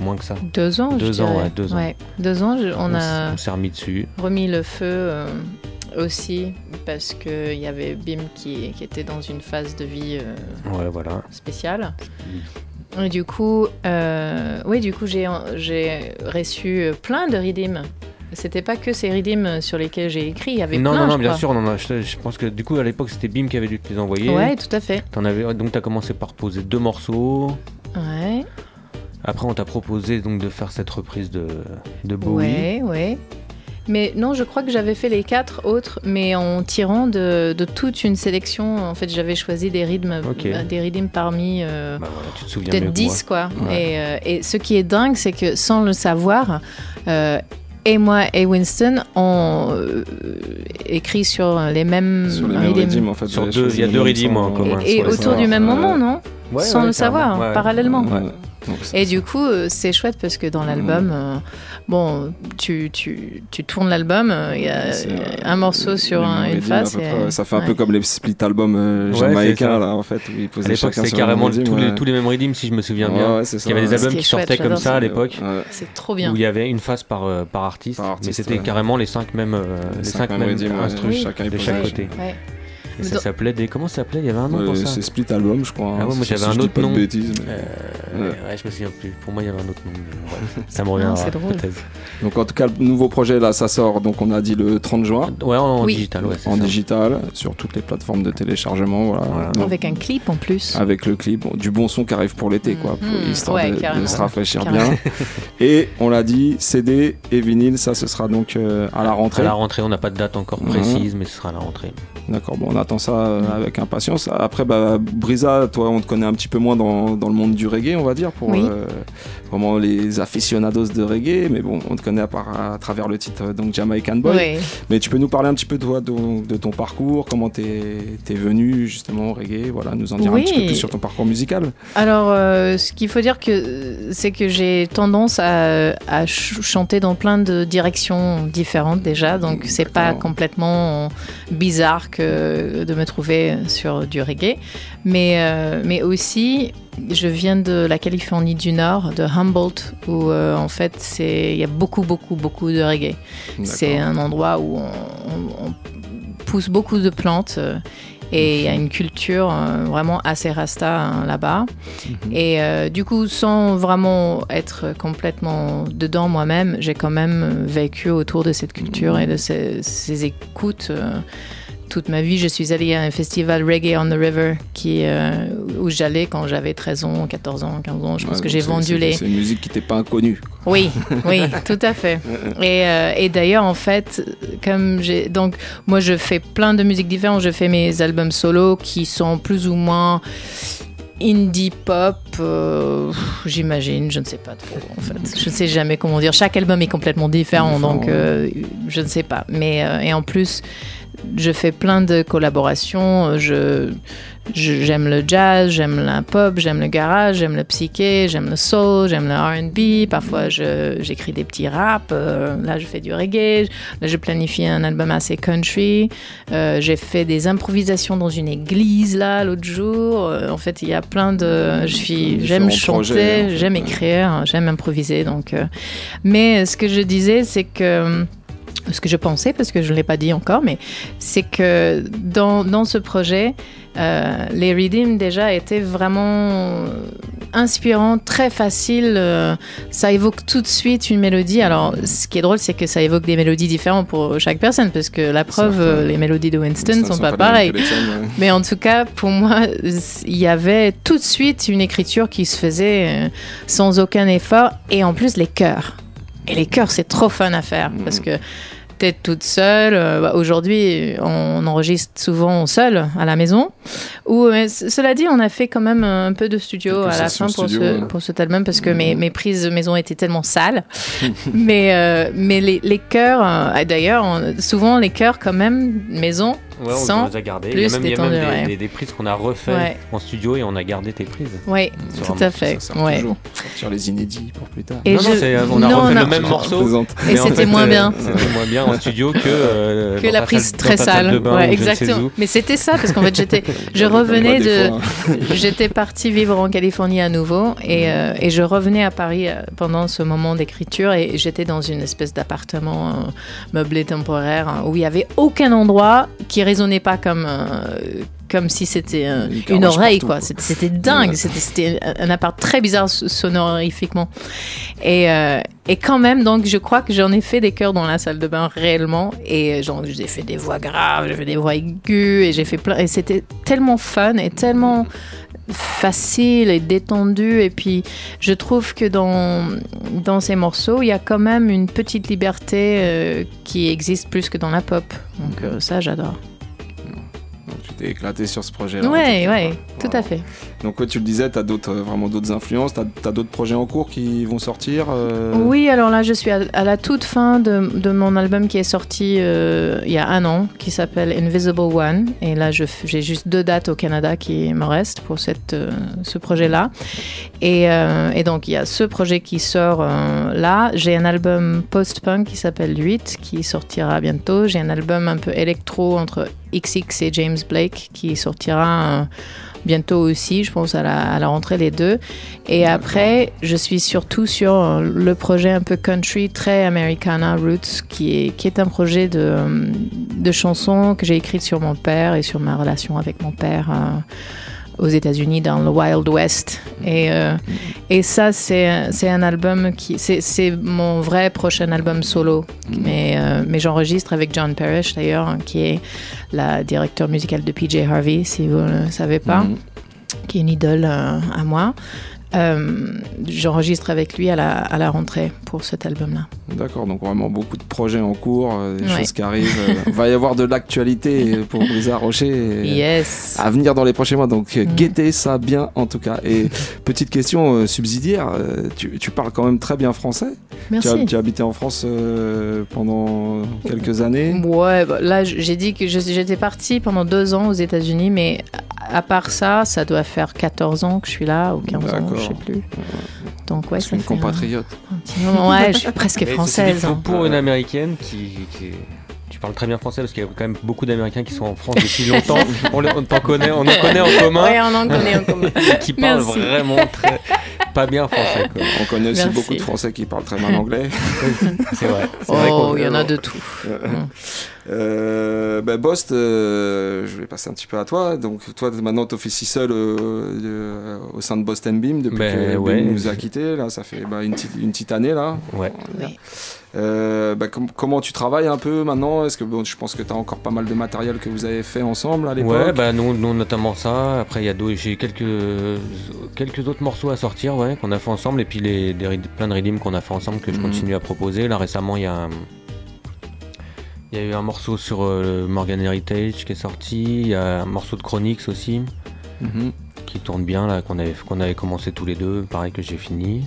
moins que ça. Deux ans, je Deux ans, dirais. ouais, deux ans. Ouais. Deux ans, je- on a on s'est remis dessus. remis le feu euh, aussi parce qu'il y avait Bim qui, qui était dans une phase de vie euh, Ouais, voilà. spéciale. Et du coup, euh, oui, du coup, j'ai reçu plein de redeems. C'était pas que ces redeems sur lesquels j'ai écrit, il y avait Non, plein, non, non, je bien crois. sûr, on en a- je, je pense que du coup à l'époque c'était Bim qui avait dû te les envoyer. Ouais, tout à fait. T'en avais, donc t'as commencé par poser deux morceaux. Ouais, Après, on t'a proposé donc de faire cette reprise de, de Bowie. ouais, ouais. Mais non, je crois que j'avais fait les quatre autres, mais en tirant de, de toute une sélection. En fait, j'avais choisi des rythmes, euh, des rythmes parmi euh, Bah peut-être que 10, quoi. Ouais. Et, euh, et ce qui est dingue, c'est que sans le savoir, euh, et moi et Winston ont euh, écrit sur les mêmes Sur les mêmes rythms. rythmes en fait. Sur j'avais deux- choisi il y a deux rythmes en commun. Et autour du même moment, non? Ouais, Sans ouais, le savoir, parallèlement. Donc, c'est- Et du coup, euh, c'est chouette parce que dans l'album, euh, bon, tu, tu, tu tournes l'album, euh, il y a C'est, un morceau sur un- une face. et-. Ça fait un peu comme les split albums euh, Ouais, jamaïcains c'est là en fait où ils À l'époque, sur carrément tous, les, tous les mêmes rythmes, si je me souviens bien. ouais, c'est ça, il y avait des albums qui sortaient comme ça à l'époque. C'est trop bien. où il y avait une face par, par artiste, mais c'était carrément les cinq mêmes, les cinq mêmes il de chaque côté. Et ça s'appelait des. Comment ça s'appelait? Il y avait un nom Ouais, pour ça C'est split album je crois. Ah ouais, moi si- j'avais si un autre pas de nom. bêtises, mais- Euh, Ouais. ouais, je me souviens plus. Pour moi, il y avait un autre nom. ça me reviendra c'est drôle. Donc en tout cas le nouveau projet là ça sort donc on a dit le 30 juin Ouais, en Oui. digital, ouais, en ça. digital sur toutes les plateformes de téléchargement voilà. Voilà. Donc, Avec un clip en plus. avec le clip, bon, du bon son qui arrive pour l'été, quoi, pour- Mhm. histoire Ouais, de- se rafraîchir bien. Et on l'a dit, CD et vinyle, ça ce sera donc euh, à la À rentrée. la rentrée, on n'a pas de date encore précise, mais ce sera à la rentrée. D'accord, bon, on attend ça euh, avec impatience. Après, bah, Brisa, toi, on te connaît un petit peu moins dans, dans le monde du reggae, on va dire, pour Oui. euh, vraiment les aficionados de reggae, mais bon, on te connaît à, part- à travers le titre donc Jamaican Boy. Oui. Mais tu peux nous parler un petit peu toi, de, de ton parcours, comment t'es es venu justement au reggae, voilà, nous en dire Oui. un petit peu plus sur ton parcours musical. Alors, euh, ce qu'il faut dire que c'est que j'ai tendance à, à ch- chanter dans plein de directions différentes déjà, donc c'est pas complètement bizarre que de me trouver sur du reggae, mais euh, mais aussi je viens de la Californie du Nord, de Humboldt, où euh, en fait il y a beaucoup beaucoup beaucoup de reggae. C'est un endroit où on, on- on pousse beaucoup de plantes. euh, et il y a une culture euh, vraiment assez rasta hein, là-bas. Et euh, du coup, sans vraiment être complètement dedans moi-même, j'ai quand même vécu autour de cette culture et de ces, ces écoutes. euh, toute ma vie, je suis allée à un festival Reggae on the River qui, euh, où j'allais quand j'avais 13 ans, 14 ans, 15 ans. Je pense Ouais, que j'ai vendu les, C'est une musique qui t'est pas inconnue. quoi. oui, oui, tout à fait. Et, euh, et d'ailleurs, en fait, comme j'ai. Donc, moi, je fais plein de musiques différentes. Je fais mes albums solo qui sont plus ou moins indie pop, euh, j'imagine, je ne sais pas trop en fait. Je ne sais jamais comment dire. Chaque album est complètement différent, donc euh, je ne sais pas. Mais euh, et en plus, je fais plein de collaborations. Je, je- j'aime le jazz, j'aime la pop, j'aime le garage, j'aime le psyché, j'aime le soul, j'aime le R&B. Parfois, je, j'écris des petits raps. euh, là, je fais du reggae. Là, je planifie un album assez country. Euh, j'ai fait des improvisations dans une église là l'autre jour. Euh, en fait, il y a plein de. Je suis, j'aime chanter, j'aime écrire, j'aime improviser. Donc, euh, mais ce que je disais, c'est que ce que je pensais, parce que je ne l'ai pas dit encore, mais c'est que dans, dans ce projet, euh, les Redeem déjà étaient vraiment inspirants, très faciles. euh, ça évoque tout de suite une mélodie. Alors, ce qui est drôle, c'est que ça évoque des mélodies différentes pour chaque personne, parce que la preuve, euh, les mélodies de Winston ne sont, pas, pareilles. Mais en tout cas, pour moi, il y avait tout de suite une écriture qui se faisait euh, sans aucun effort, et en plus les chœurs. Et les chœurs, c'est trop fun à faire Mm. parce que t'es toute seule. euh, bah, Aujourd'hui, on enregistre souvent seul à la maison. Ou cela dit, on a fait quand même un peu de studio à la fin pour, studio, ce, ouais. Pour cet album parce que mes, mes prises maison étaient tellement sales. mais euh, mais les, les chœurs, euh, d'ailleurs, souvent les chœurs quand même maison Ouais, on, sans les a gardés. Il y plus a même, il y a même des, ouais. des- des prises qu'on a refait Ouais. en studio et on a gardé tes prises. Oui, Sur tout à fait. ça sert ouais. Toujours. Sortir les inédits pour plus tard. Et non, non, je- c'est- on a non, refait on a- le même morceau. Et c'était fait, moins euh, bien. C'était moins bien en studio que, euh, que la prise salle- très sale. bain exactement. Mais c'était ça parce qu'en fait j'étais, je revenais de, j'étais partie vivre en Californie à nouveau et, euh, et je revenais à Paris euh, pendant ce moment d'écriture et j'étais dans une espèce d'appartement euh, meublé temporaire hein, où il y avait aucun endroit qui résonnait pas comme euh, comme si c'était euh, Une oreille partout, quoi. C'était- dingue. Ouais. C'était- un appart très bizarre so- sonorifiquement. Et, euh, et quand même, donc, je crois que j'en ai fait des chœurs dans la salle de bain réellement. Et genre, j'ai fait des voix graves, j'ai fait des voix aiguës, et j'ai fait plein. Et c'était tellement fun et tellement facile et détendu. Et puis, je trouve que dans, dans ces morceaux, il y a quand même une petite liberté euh, qui existe plus que dans la pop. Donc, euh, ça, j'adore. Éclaté sur ce projet-là. Ouais, cas. Tout à fait. Donc, ouais, tu le disais, tu as d'autres, euh, vraiment d'autres influences, tu as, d'autres projets en cours qui vont sortir euh, Oui, alors là, je suis à, à la toute fin de, de mon album qui est sorti euh, il y a un an, qui s'appelle Invisible One. Et là, j'ai juste deux dates au Canada qui me restent pour cette, euh, ce projet-là. Et, et donc, il y a ce projet qui sort là. J'ai un album post-punk qui s'appelle 8, qui sortira bientôt. J'ai un album un peu électro entre XX et James Blake qui sortira bientôt aussi, je pense à la, à la rentrée les deux. Et après, je suis surtout sur le projet un peu country, très Americana Roots, qui est, qui est un projet de, de chansons que j'ai écrites sur mon père et sur ma relation avec mon père. euh, aux États-Unis dans le Wild West. Et euh, et ça c'est c'est un album qui c'est c'est mon vrai prochain album solo. Mais euh, mais j'enregistre avec John Parrish d'ailleurs hein, qui est la directeur musicale de PJ Harvey si vous ne le savez pas Mhm. qui est une idole euh, à moi Euh, j'enregistre avec lui à la, à la rentrée pour cet album-là. D'accord, donc vraiment beaucoup de projets en cours, euh, des Ouais. choses qui arrivent. euh, Il va y avoir de l'actualité pour Lisa Rocher Yes. à venir dans les prochains mois. Donc euh, Mm. guettez ça bien en tout cas. Et petite question euh, subsidiaire, euh, tu, tu parles quand même très bien français. Merci. Tu as, tu as habité en France euh, pendant quelques années. Ouais, bah, là j'ai dit que j'étais partie pendant deux ans aux États-Unis, mais à part ça, ça doit faire 14 ans que je suis là, ou 15 ans. Je sais plus. Donc ouais, C'est une compatriote. un petit moment. Ouais, je suis presque française. pour- hein. Pour une américaine qui, qui- Tu parles très bien français parce qu'il y a quand même beaucoup d'Américains qui sont en France depuis longtemps. on les- on t'en connaît, on en connaît en commun. Ouais, on en connaît en commun. qui parlent Merci. vraiment très, pas bien français. quoi. On connaît aussi Merci. beaucoup de Français qui parlent très mal anglais. C'est vrai. C'est Oh, il y en a de tout. Euh, euh, ben, Bost, euh, je vais passer un petit peu à toi. Donc, toi, maintenant, tu officies seul euh, euh, au sein de Boston Beam depuis Ben, que ouais. Beam nous a quittés. Là, ça fait bah, une, petite, une petite année. là. Ouais. Euh, com- comment tu travailles un peu maintenant? Est-ce que bon, je pense que tu as encore pas mal de matériel que vous avez fait ensemble à l'époque Ouais, bah nous, nous, notamment ça. Après, il y a d'autres- j'ai quelques, quelques autres morceaux à sortir, ouais, qu'on a fait ensemble, et puis les, des, plein de redeems qu'on a fait ensemble que je Mhm. continue à proposer. Là, récemment, il y a, il y a eu un morceau sur euh, Morgan Heritage qui est sorti. Il y a un morceau de Chronix aussi Mhm. qui tourne bien là, qu'on avait, qu'on avait commencé tous les deux. Pareil que j'ai fini.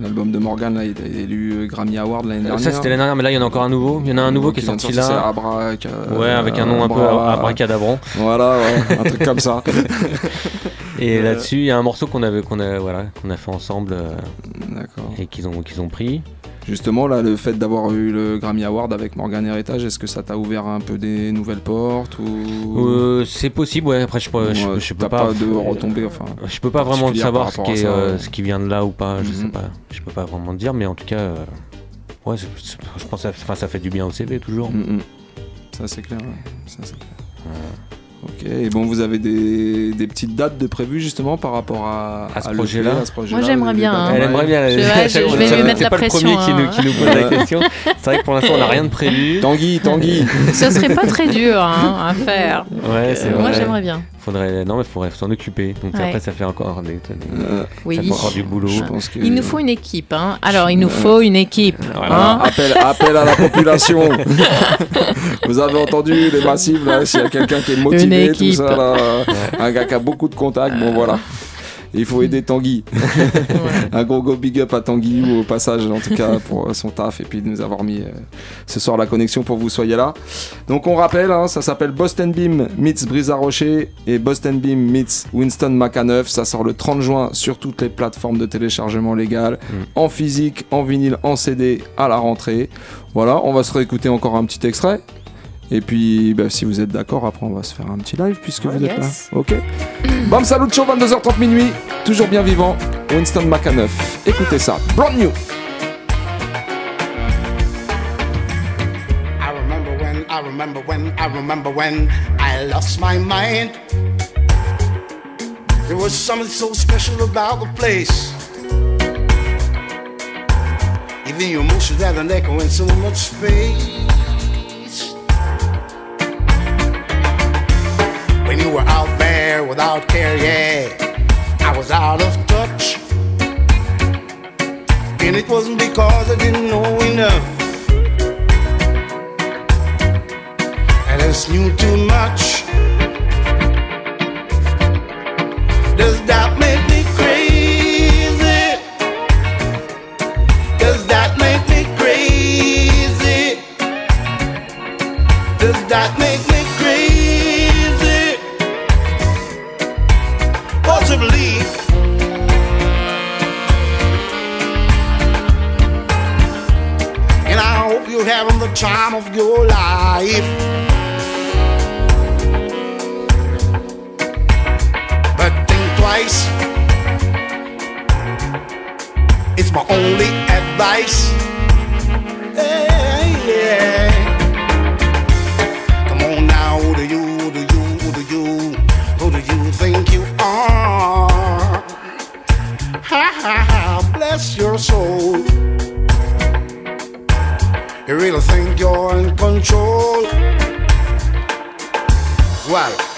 L'album de Morgan, là, il a élu euh, Grammy Award l'année Euh, dernière. Ça c'était l'année dernière, mais là il y en a encore un nouveau. Il y en a un nouveau qui est sorti là. c'est Abraca- Ouais, avec un nom un peu Abra- abracadabran. Voilà, ouais, un truc comme ça. Et Euh, là-dessus, il y a un morceau qu'on avait, qu'on a, voilà, qu'on a fait ensemble. euh, D'accord. Et qu'ils ont, qu'ils ont pris. Justement, là, le fait d'avoir eu le Grammy Award avec Morgan Heritage, est-ce que ça t'a ouvert un peu des nouvelles portes ou? Euh, c'est possible, ouais. Après, je, peux- je, Ouais, je peux pas. pas de retombées, enfin, Je peux pas vraiment savoir ce qui, est, euh, ce qui vient de là ou pas. Je sais Mhm. pas. Je peux pas vraiment dire, mais en tout cas, euh, ouais, je pense, que ça, fait du bien au CV toujours. Mm, mm. Ça c'est clair. ouais. Ça, clair. Ok, et bon, vous avez des, des petites dates de prévues justement par rapport à, À ce projet-là Moi, j'aimerais bien, hein. Elle aimerait bien. Je- ouais, je- je vais C'est lui mettre c'est la pas le premier pression, qui nous, hein. qui nous pose la question. C'est vrai que pour l'instant, on n'a rien de prévu. Tanguy, Tanguy. Ce serait pas très dur hein, à faire. Ouais, c'est Euh, Moi, vrai. j'aimerais bien. Faudrait, non, mais faudrait s'en occuper. Donc Ouais. après, ça fait encore des, des- Oui. ça fait encore du boulot. Je pense que... Il nous faut une équipe. Hein. Alors, il nous faut une équipe. Voilà, hein. appel, appel à la population. Vous avez entendu les massifs là, s'il y a quelqu'un qui est motivé, Une tout équipe. ça là, un gars qui a beaucoup de contacts, bon voilà. Il faut aider Tanguy. un gros go big up à Tanguy au passage en tout cas pour son taf et puis de nous avoir mis euh, ce soir la connexion pour que vous soyez là. Donc on rappelle, hein, ça s'appelle Boston Beam meets Brisa Rocher et Boston Beam meets Winston Macaneuf. Ça sort le 30 juin sur toutes les plateformes de téléchargement légal, en physique, en vinyle, en CD à la rentrée. Voilà, on va se réécouter encore un petit extrait. Et puis, bah, si vous êtes d'accord, après on va se faire un petit live puisque vous êtes yes. là. Ok Bam Salut Show, 22h30 minuit, toujours bien vivant. Winston Macaneuf. Écoutez ça, brand new. I remember when, I remember when, I remember when I lost my mind. There was something so special about the place. Even your emotions had an echo in so much space. When you were out there without care, yeah, I was out of touch. And it wasn't because I didn't know enough. I just knew too much. Does that make me crazy? Does that make me crazy? Does that make having the time of your life. But think twice. It's my only advice. Hey, yeah. Come on now, who do you, who do you, who do you, who do you think you are? Ha ha ha, bless your soul. Really think you're in control? Well,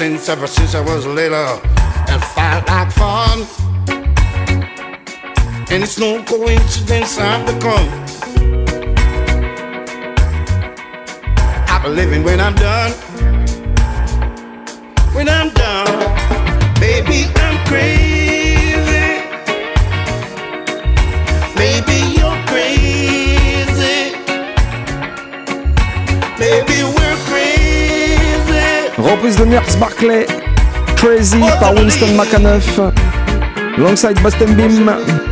since, ever since, I was little, it felt like fun. And it's no coincidence I've become. I'll be living when I'm done. Reprise de Nurse Barclay, Crazy par Winston Macaneuf, alongside Boston Beam.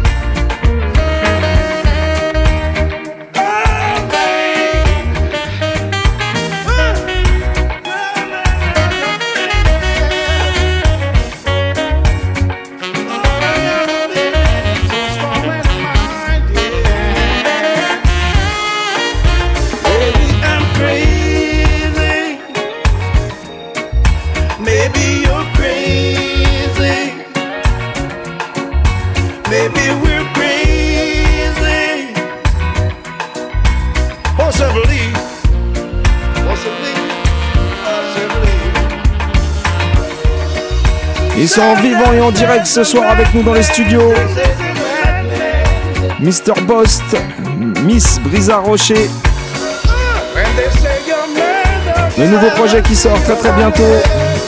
Ils sont en vivant et en direct ce soir avec nous dans les studios. Mr. Bost, Miss Brisa Rocher. Le nouveau projet qui sort très très bientôt.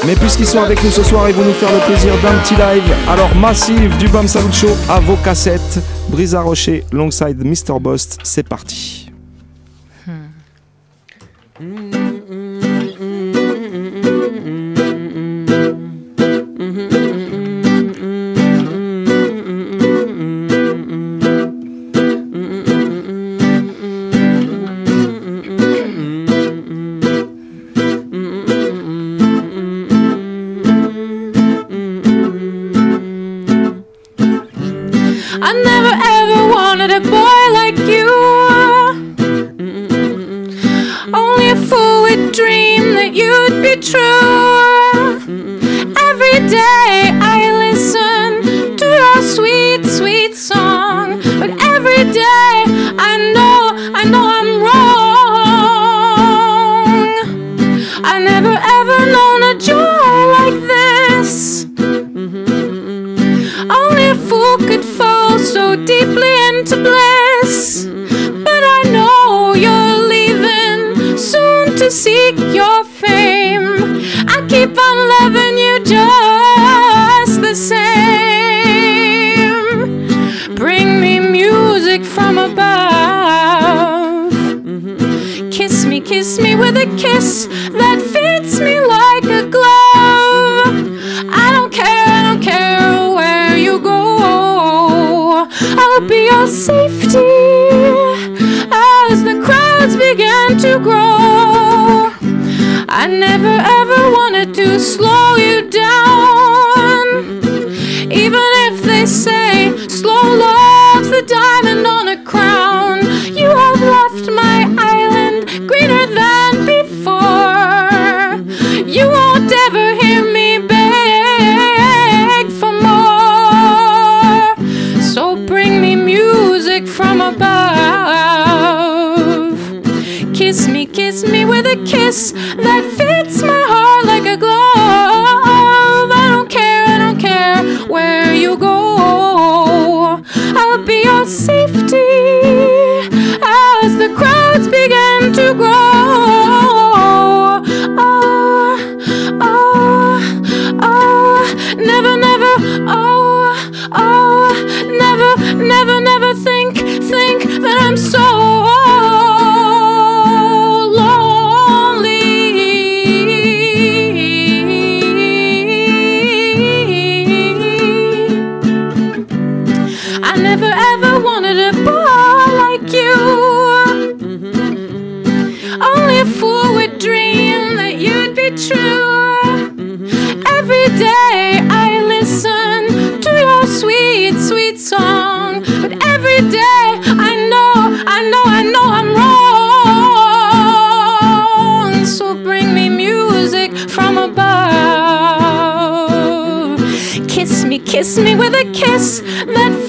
Mais puisqu'ils sont avec nous ce soir, ils vont nous faire le plaisir d'un petit live. Alors massive du Bam Salut Show à vos cassettes. Brisa Rocher, longside Mr. Bost, c'est parti. Never ever wanted a boy like you. Only a fool would dream that you'd be true. Every day I listen to your sweet, sweet song. But every day I know, I know, I know I'm wrong. So bring me music from above. Kiss me, kiss me with a kiss that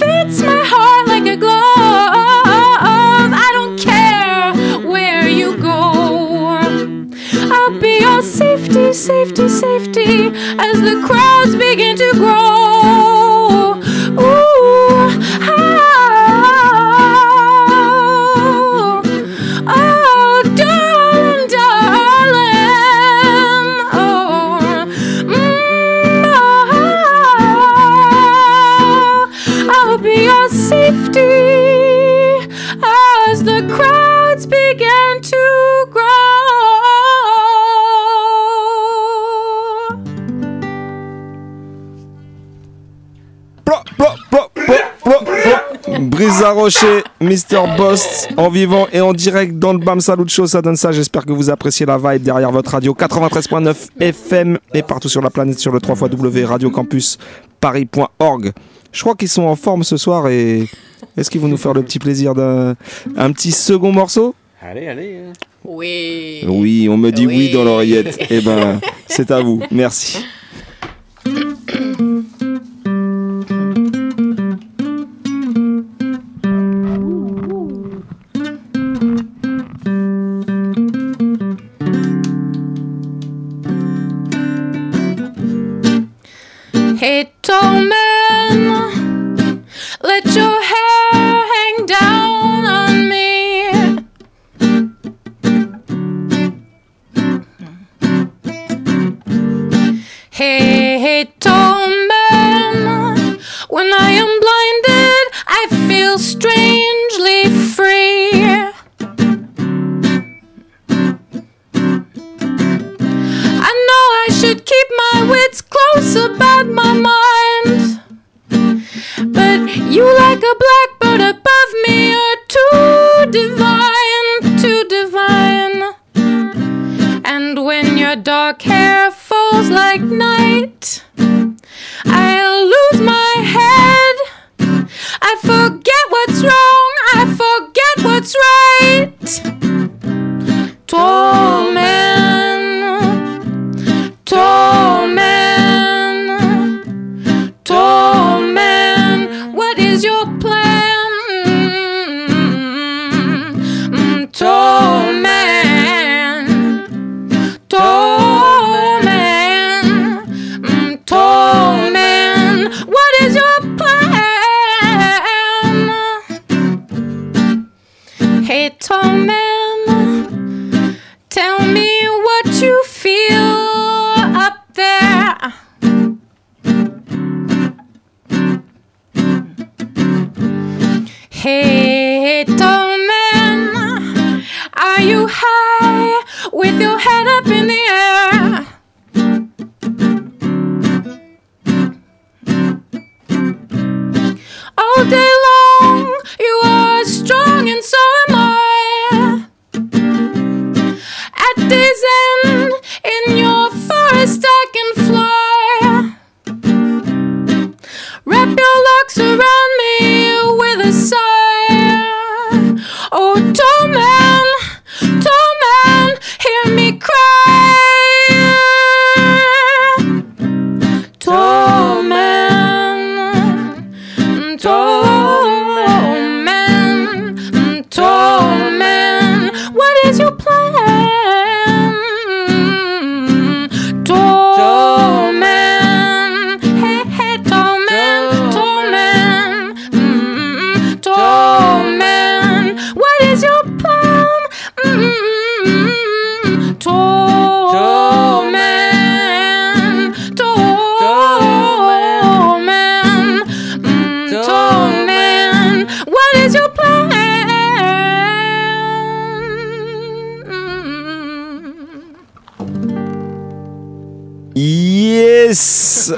the crowds begin to grow. Rocher, Mr. Bost, en vivant et en direct dans le Bam Salut Show, ça donne ça. J'espère que vous appréciez la vibe derrière votre radio 93.9 FM et partout sur la planète sur le 3 W Radio Campus Paris.org. Je crois qu'ils sont en forme ce soir et est-ce qu'ils vont nous faire le petit plaisir d'un un petit second morceau? Allez, allez. hein. Oui. Oui, on me dit oui, dans l'oreillette. Eh ben, c'est à vous. Merci. Hey, tall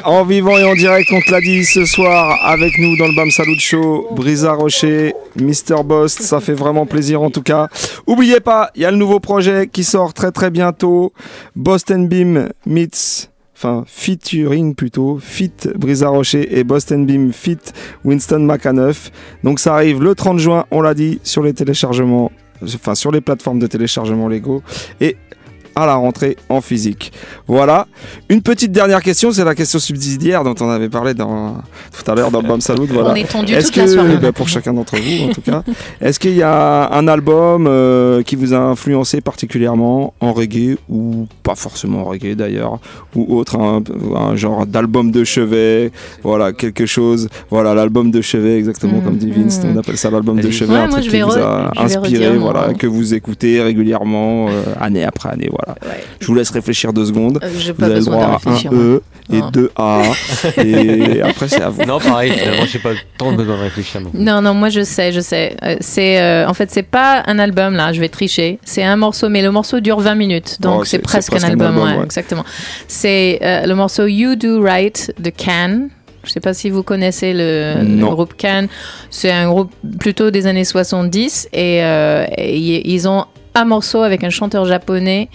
En vivant et en direct, on te l'a dit ce soir avec nous dans le Bam Salut Show, Brisa Rocher, Mr. Boss, ça fait vraiment plaisir en tout cas. Oubliez pas, il y a le nouveau projet qui sort très très bientôt, Boston Beam meets enfin featuring plutôt, fit Brisa Rocher et Boston Beam fit Winston McAnuff. Donc ça arrive le 30 juin, on l'a dit, sur les téléchargements, enfin sur les plateformes de téléchargement légaux et à la rentrée en physique. Voilà. Une petite dernière question, c'est la question subsidiaire dont on avait parlé dans, tout à l'heure dans le Bam Salut. Voilà. On est tendu Est-ce toute la que- soirée. ben, pour chacun d'entre vous en tout cas, est-ce qu'il y a un album euh, qui vous a influencé particulièrement en reggae ou pas forcément en reggae d'ailleurs ou autre, un, un genre d'album de chevet, voilà quelque chose, voilà l'album de chevet exactement comme dit Vince, on appelle ça l'album de chevet, Ouais, un moi, truc je qui vous a inspiré, redire, voilà moi. que vous écoutez régulièrement euh, année après année, voilà. Je vous laisse réfléchir deux secondes. Euh, j'ai vous pas avez le de droit à un réfléchir, E et moi. deux A et après c'est à vous. Non, pareil, finalement, j'ai pas tant besoin de réfléchir. non. Non, non, moi je sais, je sais. Euh, c'est, euh, en fait, c'est pas un album là, je vais tricher. C'est un morceau, mais le morceau dure 20 minutes, donc Oh, c'est presque, un un album, ouais, ouais. exactement. C'est euh, le morceau You Do Right de Can. Je sais pas si vous connaissez le, groupe Can. C'est un groupe plutôt des années 70 et, euh, et ils ont un morceau avec un chanteur japonais.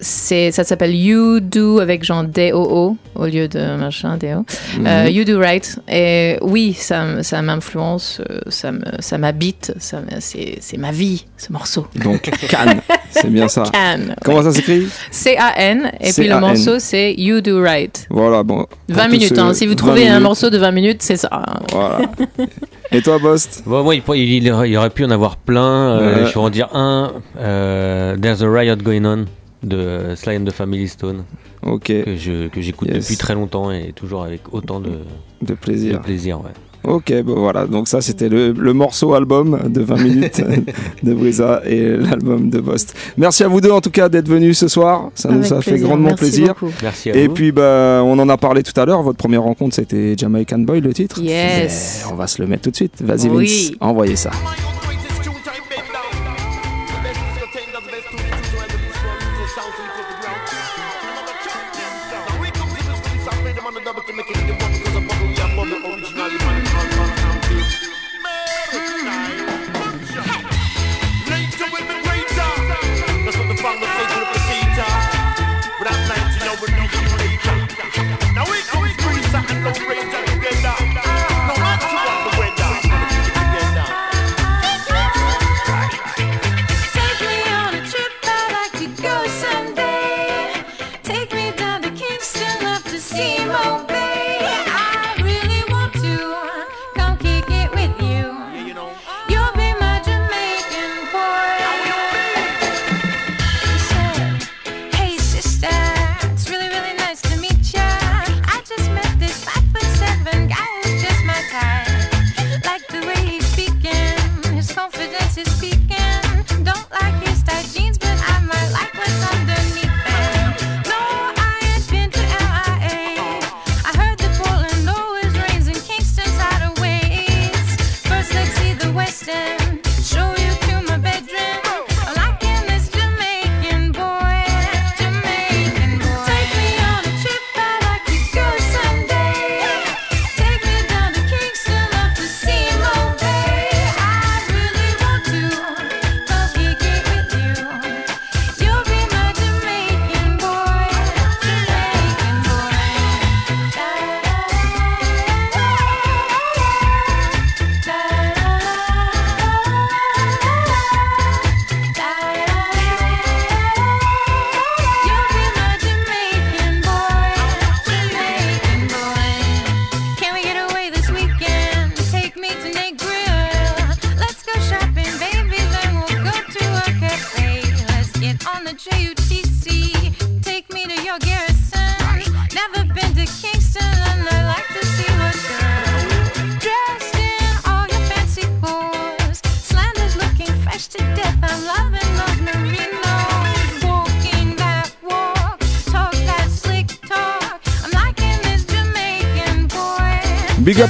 C'est, ça s'appelle You Do avec genre D-O-O au lieu de machin D-O. Euh, Mhm. you Do Right. Et oui, ça, ça m'influence, euh, ça, me, ça m'habite, ça c'est ma vie, ce morceau. Donc Cannes, C'est bien ça. Can. Comment ça s'écrit? C-A-N. Et puis le morceau, c'est You Do Right. Voilà, bon. 20 minutes, hein. Si vous trouvez un morceau de 20 minutes, c'est ça. Voilà. Et toi, Bost? Bon, Moi, il, il, aurait pu en avoir plein. Euh, je vais en dire un. Euh, There's a Riot Going On de Sly and the Family Stone. Ok. Que j'écoute depuis très longtemps et toujours avec autant de, de plaisir. De plaisir, ouais. Ok, bon voilà, donc ça c'était le, morceau album de 20 minutes de Brisa et l'album de Bost. Merci à vous deux en tout cas d'être venus ce soir, ça nous a fait grandement Merci plaisir. Beaucoup. Merci à et puis bah, on en a parlé tout à l'heure, votre première rencontre c'était Jamaican Boy le titre. Yes. On va se le mettre tout de suite, vas-y. Vince, envoyez ça.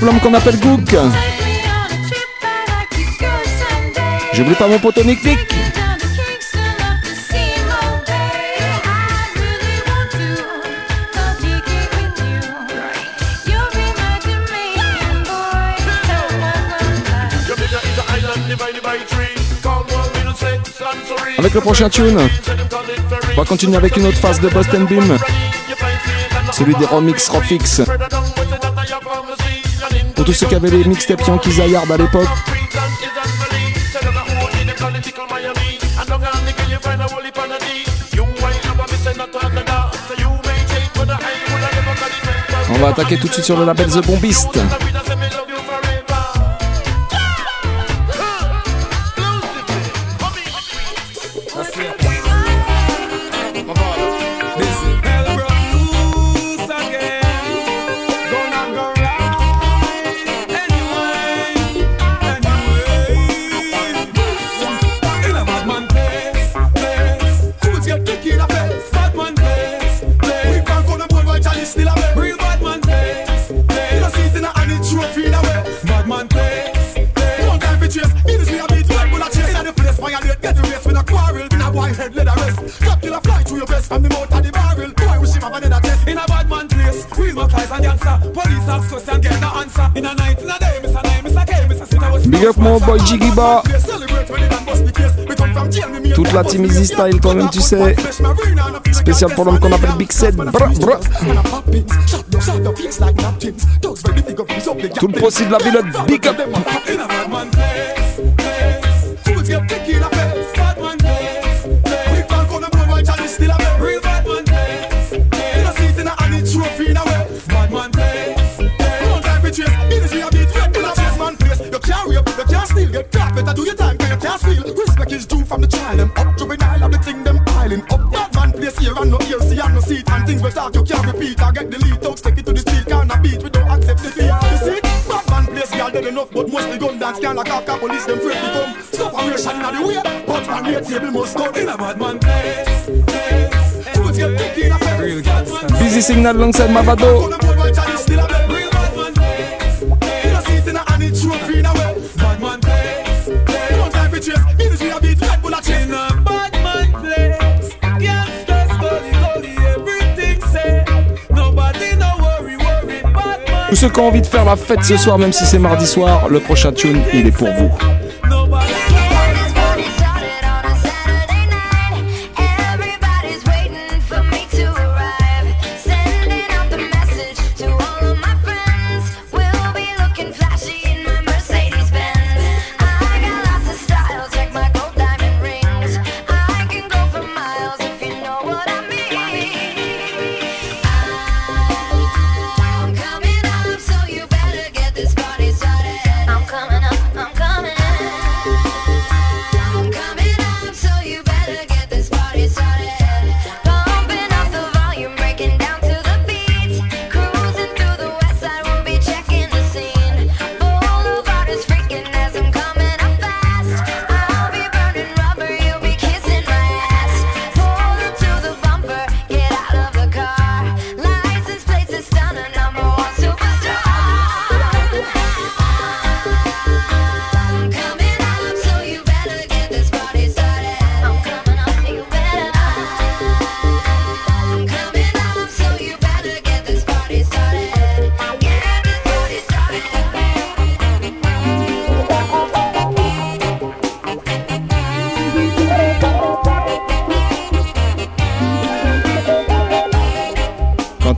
qu'on appelle Gook. J'oublie pas mon pote Nick Nick. Avec le prochain tune, on va continuer avec une autre phase de Boston Beam, celui des remix Rofix pour tous ceux qui avaient les mixtapes Yankees Ayard à l'époque. On va attaquer tout de suite sur le label The Bombiste. Big up mon boy Jigiba. Toute la team Easy Style quand même, tu sais. Spécial pour l'homme qu'on appelle Big Set. Tout le possible la pilote, big up. repeat. I get the lead, talk, take it to the street. Can't a beat, we don't accept defeat. You see, bad man place girl dead enough, but mostly gun dance. Can't like half police, them free to come. Stop I'm shining out the way, but man, the table must go in a bad man place. place. Busy signal alongside Mavado. Tous ceux qui ont envie de faire la fête ce soir, même si c'est mardi soir, le prochain tune, il est pour vous.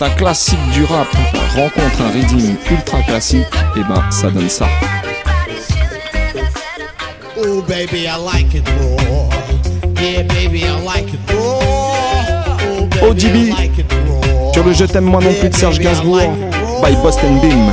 un classique du rap rencontre un rythme ultra classique, et ben ça donne ça. Oh baby, Sur le Je t'aime moi non plus de Serge Gainsbourg. By Boston Beam.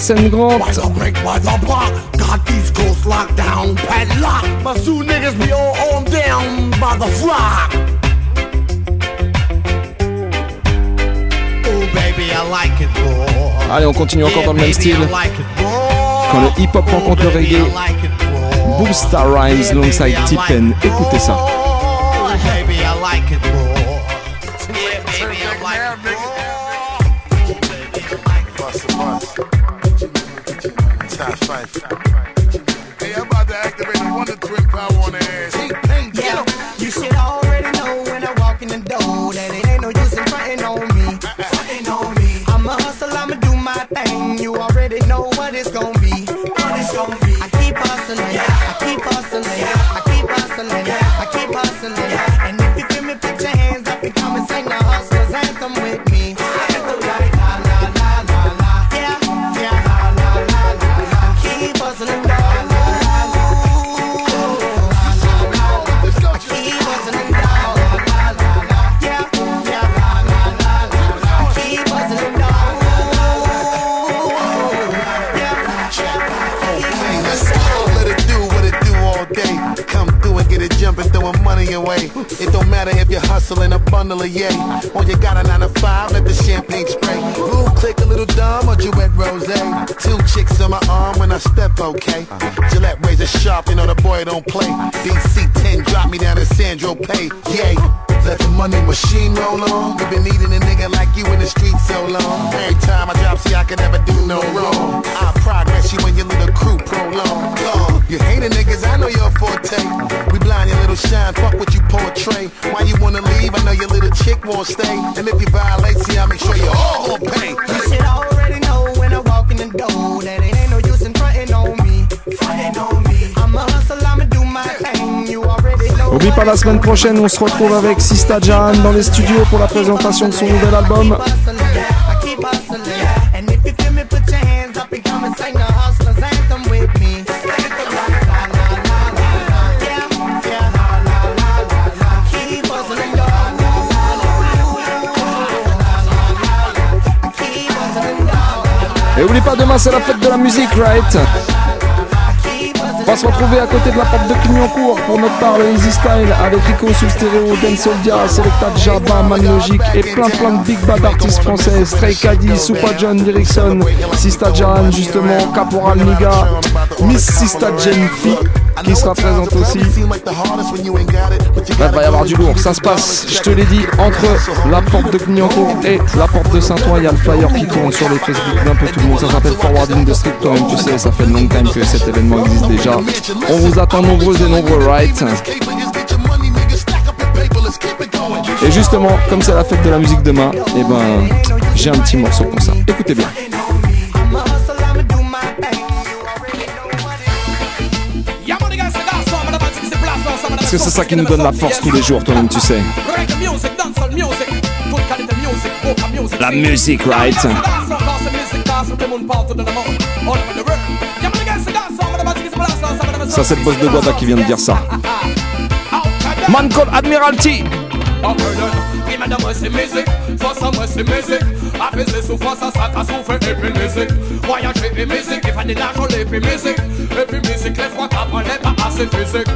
Arsène Grant. Why the break, why the block? Got these girls locked down, padlock. My two niggas be all on down by the flock. Oh baby, I like it more. Allez, on continue encore dans le même style. Quand le hip-hop rencontre le oh, reggae, Boomstar Rhymes, Longside Tipen, écoutez ça. Bye. La semaine prochaine, on se retrouve avec Sista Jan dans les studios pour la présentation de son nouvel album. Et oublie pas, demain c'est la fête de la musique, right? Va se retrouver à côté de la porte de Clignancourt pour notre part le Easy Style avec Rico stéréo, Dan Soldia, Selecta Jabba, Man Logic et plein plein de big bad artistes français, Stray Caddy, Supa John Dirikson, Sista Jan justement, Caporal Niga, Miss Sista Jen Fi qui sera présente aussi. Là, il va y avoir du lourd, ça se passe, je te l'ai dit, entre la porte de Clignancourt et la porte de Saint-Ouen, il y a le flyer qui tourne sur les Facebook d'un peu tout le monde, ça s'appelle Forwarding the Street toi-même, tu sais, ça fait long time que cet événement existe déjà. On vous attend nombreux et nombreux, right? Et justement, comme c'est la fête de la musique demain, et ben, j'ai un petit morceau pour ça. Écoutez bien. Parce que c'est ça qui nous donne la force tous les jours, toi-même, tu sais. La musique, right Ça, c'est le boss de Guada qui vient de dire ça. Man called Admiralty. Voyager et musique, il faut l'argent musique Et puis musique, les fois qu'après pas assez physique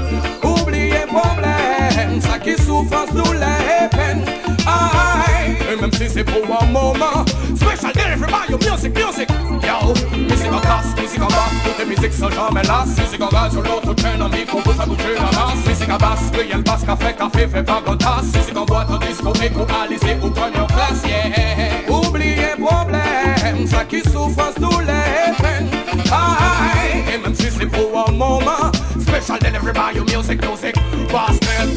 problème, ça qui souffrance, douleur et peine Aïe, et même si c'est pour un moment Special delivery by your music, music. Yo, musique en casse, musique en basse. Toutes les musiques sont jamais lasses. Musique en gaz sur l'autre chaîne, micro pour ça bouger la masse. Musique à basse, cueille le basse, café, café, fait pas tasse Musique en boîte, en disco, écho, Alizé ou class, yeah. Oubliez problème, ça qui souffrance, douleur et peine Aïe, et même si c'est pour un moment Special delivery by your music, music. Basket,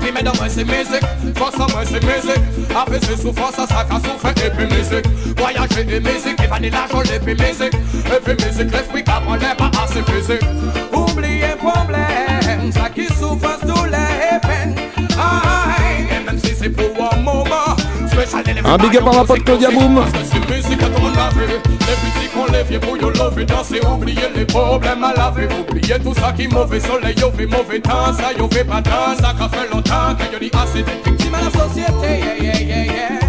Prime de moi c'est musique, force à moi c'est musique Apaiser souffrance, ça ça souffre et puis musique Voyager et musique, et vanille la jolie et puis musique Et puis musique, l'esprit qu'après n'est pas assez physique Oubliez problème, ça qui souffrance, douleur et peine Aïe, et même si c'est pour un moment Special delivery Un big up à ma pote Claudia Boom. c'est Les pour yo lever danser Oubliez les problèmes à laver Oubliez tout ça qui mauvais soleil Yo fait mauvais temps, ça yo fait pas temps Ça qu'a fait longtemps que yo dit assez d'être victime à la société Yeah, yeah, yeah, yeah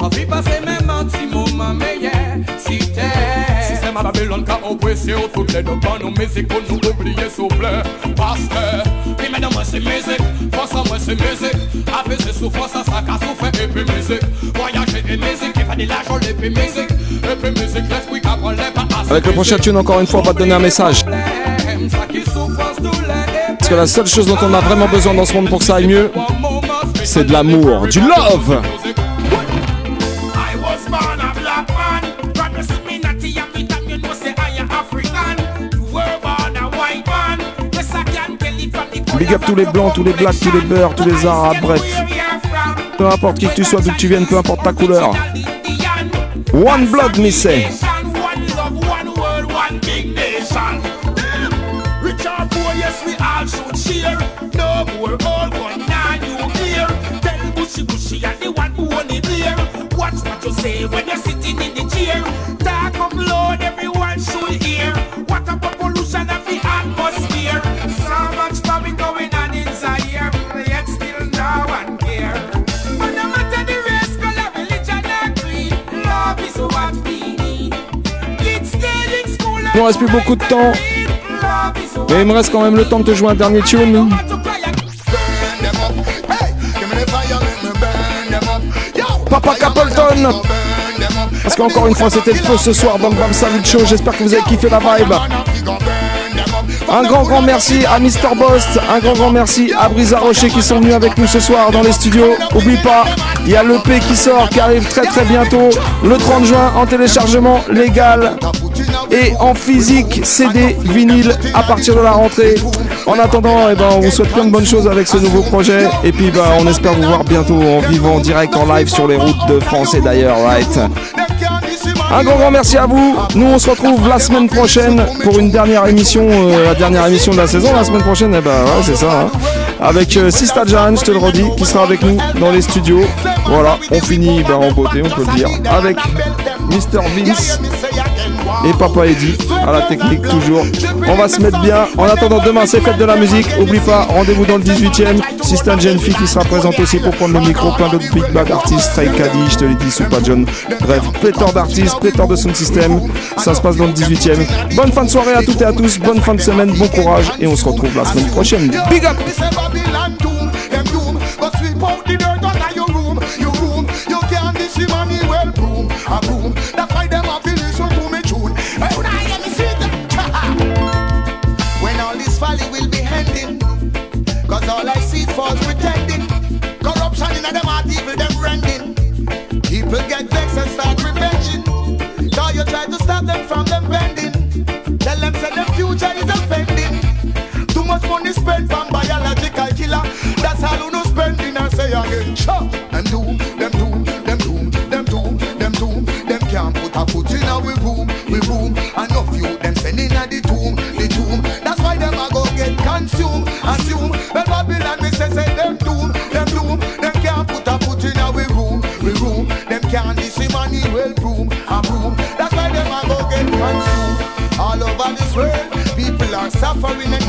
On vit même un petit moment yeah, si t'es Système à Babylone qu'a oppressé Toutes les deux nos musiques pour nous oublier s'il vous plaît. Parce que Puis maintenant moi c'est musique Force à moi c'est musique Apaiser souffrance, ça ça qu'a souffert Et puis musique. Voyager et musique Il fallait l'argent et puis musique. Et puis musique l'esprit qu'après les pas assez Avec le prochain tune, encore une fois, on va te donner un message. Parce que la seule chose dont on a vraiment besoin dans ce monde pour que ça aille mieux, c'est de l'amour, du love. Big up tous les blancs, tous les blacks, tous les beurs, tous les arabes, bref. Peu importe qui que tu sois, d'où que tu viennes, peu importe ta couleur. One blood, me say. Love. Watch what you say when you're sitting in the chair. Talk of nous reste plus beaucoup de temps. Mais il me reste quand même le temps de te jouer un dernier tune. Papa Capleton Parce qu'encore une fois c'était le feu ce soir Bam Bam Salut Show J'espère que vous avez kiffé la vibe un grand grand merci à Mister Bost, un grand grand merci à Brisa Rocher qui sont venus avec nous ce soir dans les studios. Oublie pas, il y a l'EP qui sort, qui arrive très très bientôt, le 30 juin en téléchargement légal et en physique CD vinyle à partir de la rentrée. En attendant, eh ben, on vous souhaite plein de bonnes choses avec ce nouveau projet et puis ben, on espère vous voir bientôt en vivant en direct en live sur les routes de France et d'ailleurs, right un grand grand merci à vous. Nous on se retrouve la semaine prochaine pour une dernière émission, euh, la dernière émission de la saison. La semaine prochaine, eh ben ouais, c'est ça. hein. Avec euh, Sista Jan, je te le redis, qui sera avec nous dans les studios. Voilà, on finit ben, en beauté, on peut le dire. Avec Mr Vince et Papa Eddy à la technique toujours. On va se mettre bien. En attendant demain, c'est fête de la musique. Oublie pas, rendez-vous dans le 18ème. Sista Genfi qui sera présente aussi pour prendre le micro. Plein d'autres big bag artistes, Caddy, je te l'ai dit, Super John. Bref, pléthore d'artistes, pléthore de sound system. Ça se passe dans le 18ème. Bonne fin de soirée à toutes et à tous. Bonne fin de semaine, bon courage. Et on se retrouve la semaine prochaine. Big up! Try to stop them from them bending. Suffering and